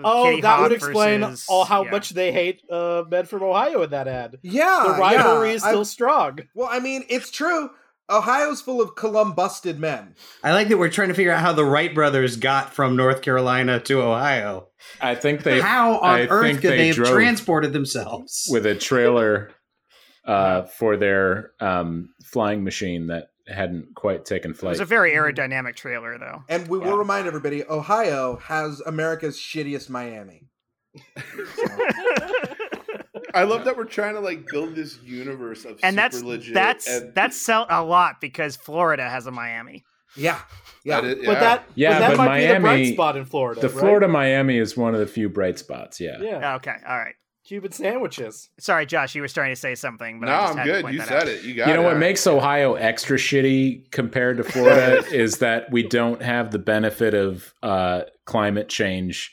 Oh, Kitty that Hawk would explain versus- all how yeah. much they hate uh, men from Ohio in that ad. Yeah, The rivalry yeah. is still I- strong. well, I mean, it's true. Ohio's full of Columbusted men. I like that we're trying to figure out how the Wright brothers got from North Carolina to Ohio. I think they how on I earth think could they they have transported themselves? with a trailer uh, for their um, flying machine that hadn't quite taken flight. It flight. was a very mhm. aerodynamic trailer, though. And we will remind everybody, Ohio has America's shittiest Miami. I love that we're trying to like build this universe of and super that's legit. that's and that's sell a lot because Florida has a Miami. Yeah, yeah. that is- But that, Yeah, but that but might be the bright Miami- spot in Florida. the right? Florida Miami is one of the few bright spots. Yeah. Yeah, Okay, all right. Cuban sandwiches. Sorry, Josh, you were starting to say something, but no, I just I'm had to good. point You that said out. it. You got it. You know it. what makes Ohio extra shitty compared to Florida is that we don't have the benefit of uh, climate change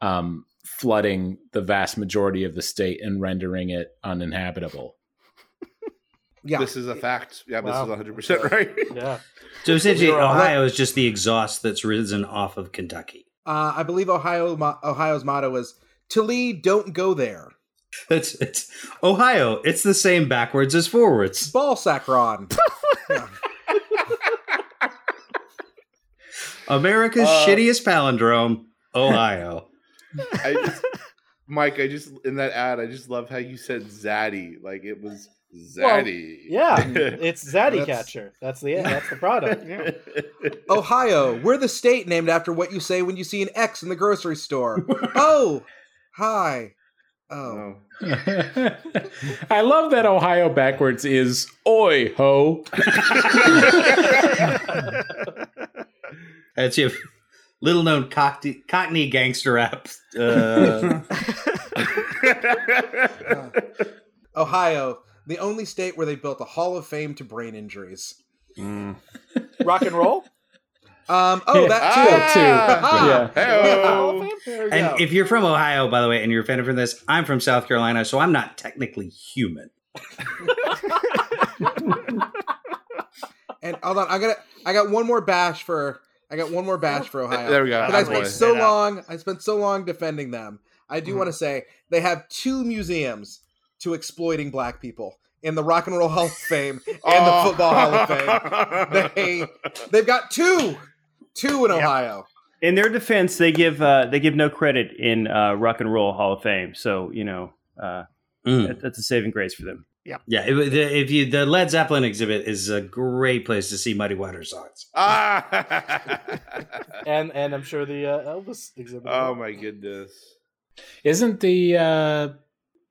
um, flooding the vast majority of the state and rendering it uninhabitable. yeah. This is a fact. Yeah, Wow. this is 100 percent right. Yeah. so essentially, Ohio is just the exhaust that's risen off of Kentucky. Uh, I believe Ohio Ohio's motto is "To lead, don't go there." It's it's Ohio. It's the same backwards as forwards. Ball sacron. Yeah. America's Uh, shittiest palindrome, Ohio. I just, Mike, I just in that ad, I just love how you said Zaddy, like it was Zaddy. Yeah, it's Zaddy That's- Catcher. That's the that's the product. Ohio, we're the state named after what you say when you see an X in the grocery store. oh, hi. Oh, Oh. I love that Ohio backwards is oi ho. That's your little known cockney, cockney gangster rap. Uh, Ohio, the only state where they built a Hall of Fame to brain injuries. Rock and roll. Um, oh, that too. Ah, too. Yeah. Hey-o. There we and go. if you're from Ohio, by the way, and you're offended from this, I'm from South Carolina, so I'm not technically human. And hold on, I got I got one more bash for I got one more bash for Ohio. There we go. But I spent so long. I spent so long defending them. I do want to say they have two museums to exploiting black people in the Rock and Roll Hall of Fame and Oh. the Football Hall of Fame. They they've got two, two in Ohio. In their defense, they give uh, they give no credit in uh, Rock and Roll Hall of Fame. So you know uh, Mm. that, that's a saving grace for them. Yeah, if, if you the Led Zeppelin exhibit is a great place to see Muddy Waters songs. Ah. and and I'm sure the uh, Elvis exhibit. oh my goodness. Isn't the uh,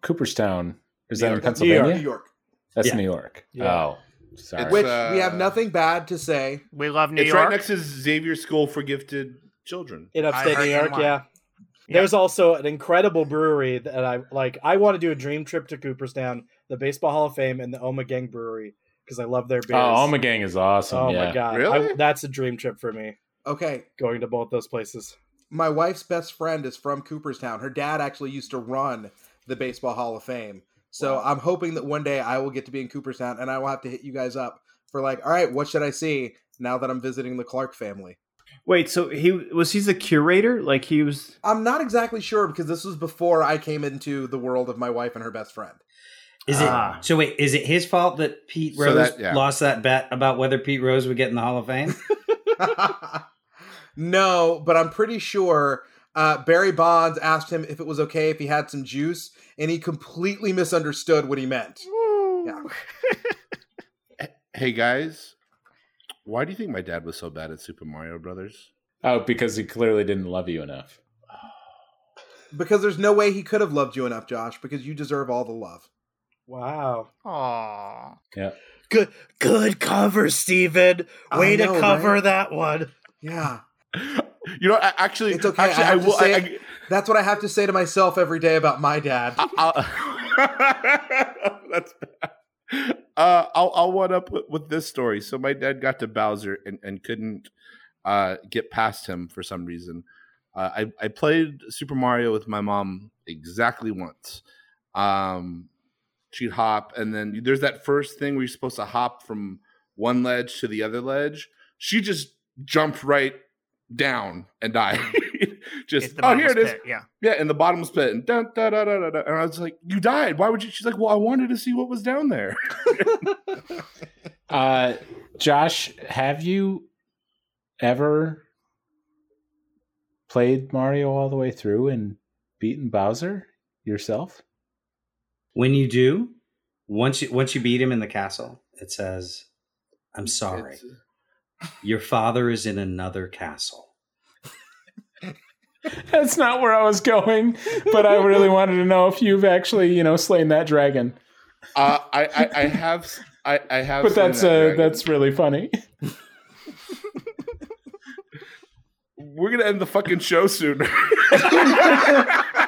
Cooperstown? Is that in That's Pennsylvania? New York. That's Yeah. New York. Yeah. Oh, sorry. Which uh, we have nothing bad to say. We love New it's York. It's right next to Xavier School for Gifted Children. in upstate New York. Yeah. Yeah. There's also an incredible brewery that I like. I want to do a dream trip to Cooperstown, the Baseball Hall of Fame, and the Ommegang Brewery because I love their beers. oh, Ommegang is awesome. Oh yeah. my god, Really? I- that's a dream trip for me. Okay, Going to both those places. my wife's best friend is from Cooperstown. Her dad actually used to run the Baseball Hall of Fame. So I'm hoping that one day I will get to be in Cooperstown and I will have to hit you guys up for like, all right, what should I see now that I'm visiting the Clark family? Wait, so he was he's the curator? Like he was? I'm not exactly sure because this was before I came into the world of my wife and her best friend. Is it Ah. so? Wait, is it his fault that Pete So Rose that- yeah. lost that bet about whether Pete Rose would get in the Hall of Fame? no, but I'm pretty sure uh, Barry Bonds asked him if it was okay if he had some juice, and he completely misunderstood what he meant. Yeah. Hey guys, why do you think my dad was so bad at Super Mario Brothers? Oh, because he clearly didn't love you enough. Because there's no way he could have loved you enough, Josh, because you deserve all the love. Wow. Aww. Yeah. Good good cover, Stephen. Way know, to cover right? that one. Yeah. You know, I- actually, It's okay, Actually, I I, will. say I. That's what I have to say to myself every day about my dad. That's bad. Uh, I'll I'll one up with, with this story. So my dad got to Bowser and, and couldn't uh, get past him for some reason. Uh, I I played Super Mario with my mom exactly once. Um, she'd hop, and then there's that first thing where you're supposed to hop from one ledge to the other ledge, she just jumped right down and die. just oh here it bottomless is. pit, Yeah. Yeah, in the bottomless pit. And, dun, da, da, da, da, da. and I was like, You died. Why would you? She's like, Well, I wanted to see what was down there. Uh, Josh, have you ever played Mario all the way through and beaten Bowser yourself? When you do, once you once you beat him in the castle, it says, "I'm sorry, It's- your father is in another castle." That's not where I was going, but I really wanted to know if you've actually, you know, slain that dragon. Uh, I, I, I have, I, I have. But that's that uh, that's really funny. We're gonna end the fucking show soon.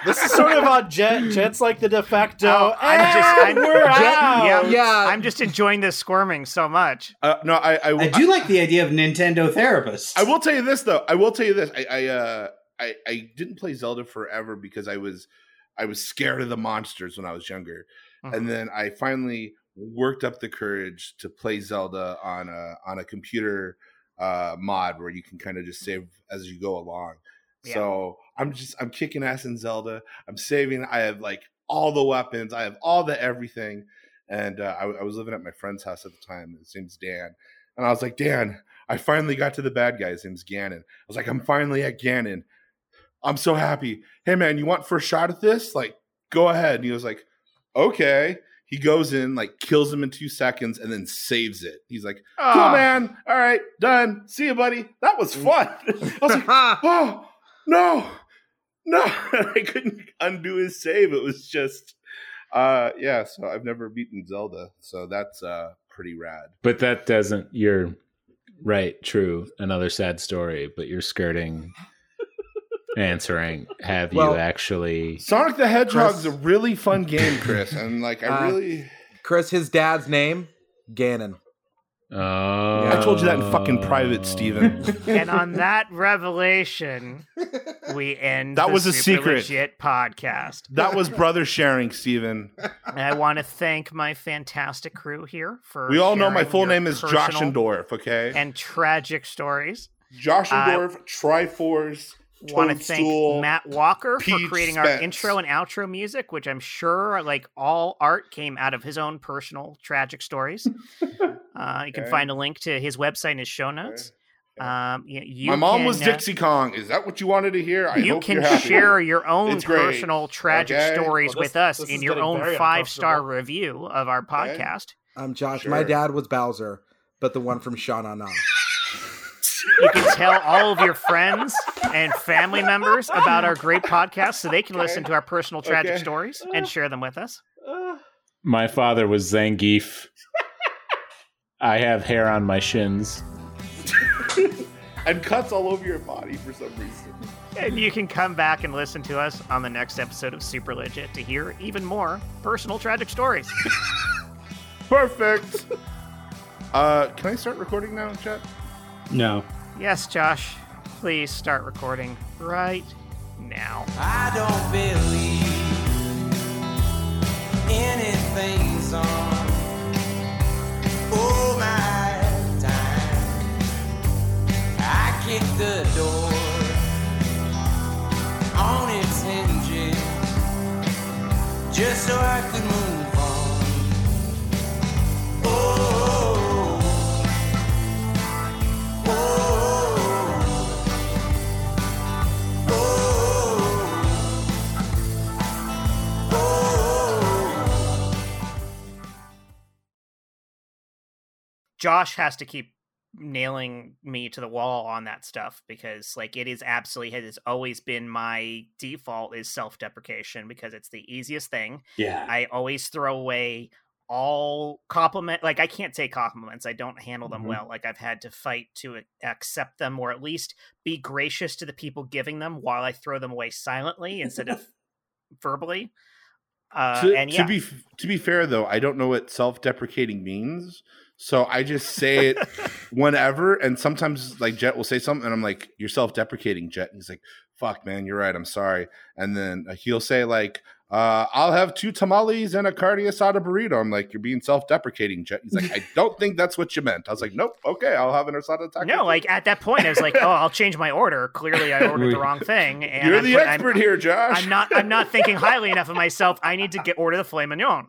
This is sort of on Jett. Jett's like the de facto. Oh, I'm just, I'm, we're Jett- out. yeah, Yeah. I'm just enjoying this squirming so much. uh, no, I, I, I do like the idea of Nintendo therapists. I will tell you this though. I will tell you this. I I uh I, I didn't play Zelda forever because I was I was scared of the monsters when I was younger. Mhm. And then I finally worked up the courage to play Zelda on a on a computer uh mod where you can kind of just save as you go along. Yeah. So I'm just I'm kicking ass in Zelda. I'm saving. I have like all the weapons. I have all the everything. And uh, I, I was living at my friend's house at the time. His name's Dan. And I was like, Dan, I finally got to the bad guy. His name's Ganon. I was like, I'm finally at Ganon. I'm so happy. Hey man, you want first shot at this? Like, go ahead. And he was like, okay. He goes in, like, kills him in two seconds, and then saves it. He's like, cool, Ah. man. All right, done. See you, buddy. That was fun. I was like, oh, no, no. I couldn't undo his save. It was just, uh, yeah. So I've never beaten Zelda. So that's uh, pretty rad. But that doesn't. You're right. True. Another sad story. But you're skirting answering. Have Well- you actually? Sonic the Hedgehog's Chris- a really fun game, Chris. And, like, I Uh, really. Chris, his dad's name, Ganon. Oh, I told you that in fucking private, Stephen. and on that revelation, we end That the was a Super secret. legit podcast. That was brother sharing, Stephen. And I want to thank my fantastic crew here for. We all know my full name is Josh personal Endorf, okay? and tragic stories. Josh Uh, Endorf, Triforce, Want to thank Matt Walker for Pete creating our intro and outro music, which I'm sure, like all art, came out of his own personal tragic stories. uh, you can Okay. find a link to his website in his show notes. Um, you, you My mom can, was uh, Dixie Kong. Is that what you wanted to hear? I you hope can you're happy. share your own It's great. personal tragic Okay. stories Well, this- with us in your own five star review of our Okay. podcast. I'm Josh. Sure. My dad was Bowser, but the one from Shauna Na. You can tell all of your friends and family members about our great podcast so they can listen to our personal tragic Okay. stories and share them with us. My father was Zangief. I have hair on my shins. And cuts all over your body for some reason. And you can come back and listen to us on the next episode of Super Legit to hear even more personal tragic stories. Perfect. uh, can I start recording now, chat? no. Yes, Josh, please start recording right now. I don't believe anything's on. Oh my time. I kicked the door on its hinges just so I could move Josh has to keep nailing me to the wall on that stuff because like it is absolutely it has always been my default is self-deprecation because it's the easiest thing Yeah. I always throw away all compliment like I can't take compliments. I don't handle them Mhm. well. Like I've had to fight to accept them or at least be gracious to the people giving them while I throw them away silently instead of verbally. Uh to, and to be to be fair though, I don't know what self-deprecating means. So I just say it whenever, and sometimes like Jett will say something, and I'm like, "You're self-deprecating, Jett." And he's like, "Fuck, man, you're right. I'm sorry." And then uh, he'll say like, uh, I'll have two tamales and a carne asada burrito. I'm like, you're being self-deprecating, Jett. He's like, I don't think that's what you meant. I was like, nope, okay, I'll have an asada taco. No, like at that point, I was like, "Oh, I'll change my order." Clearly, I ordered the wrong thing. And you're I'm the put- I'm- expert here, Josh. I'm not. I'm not thinking highly enough of myself. I need to get order the filet mignon.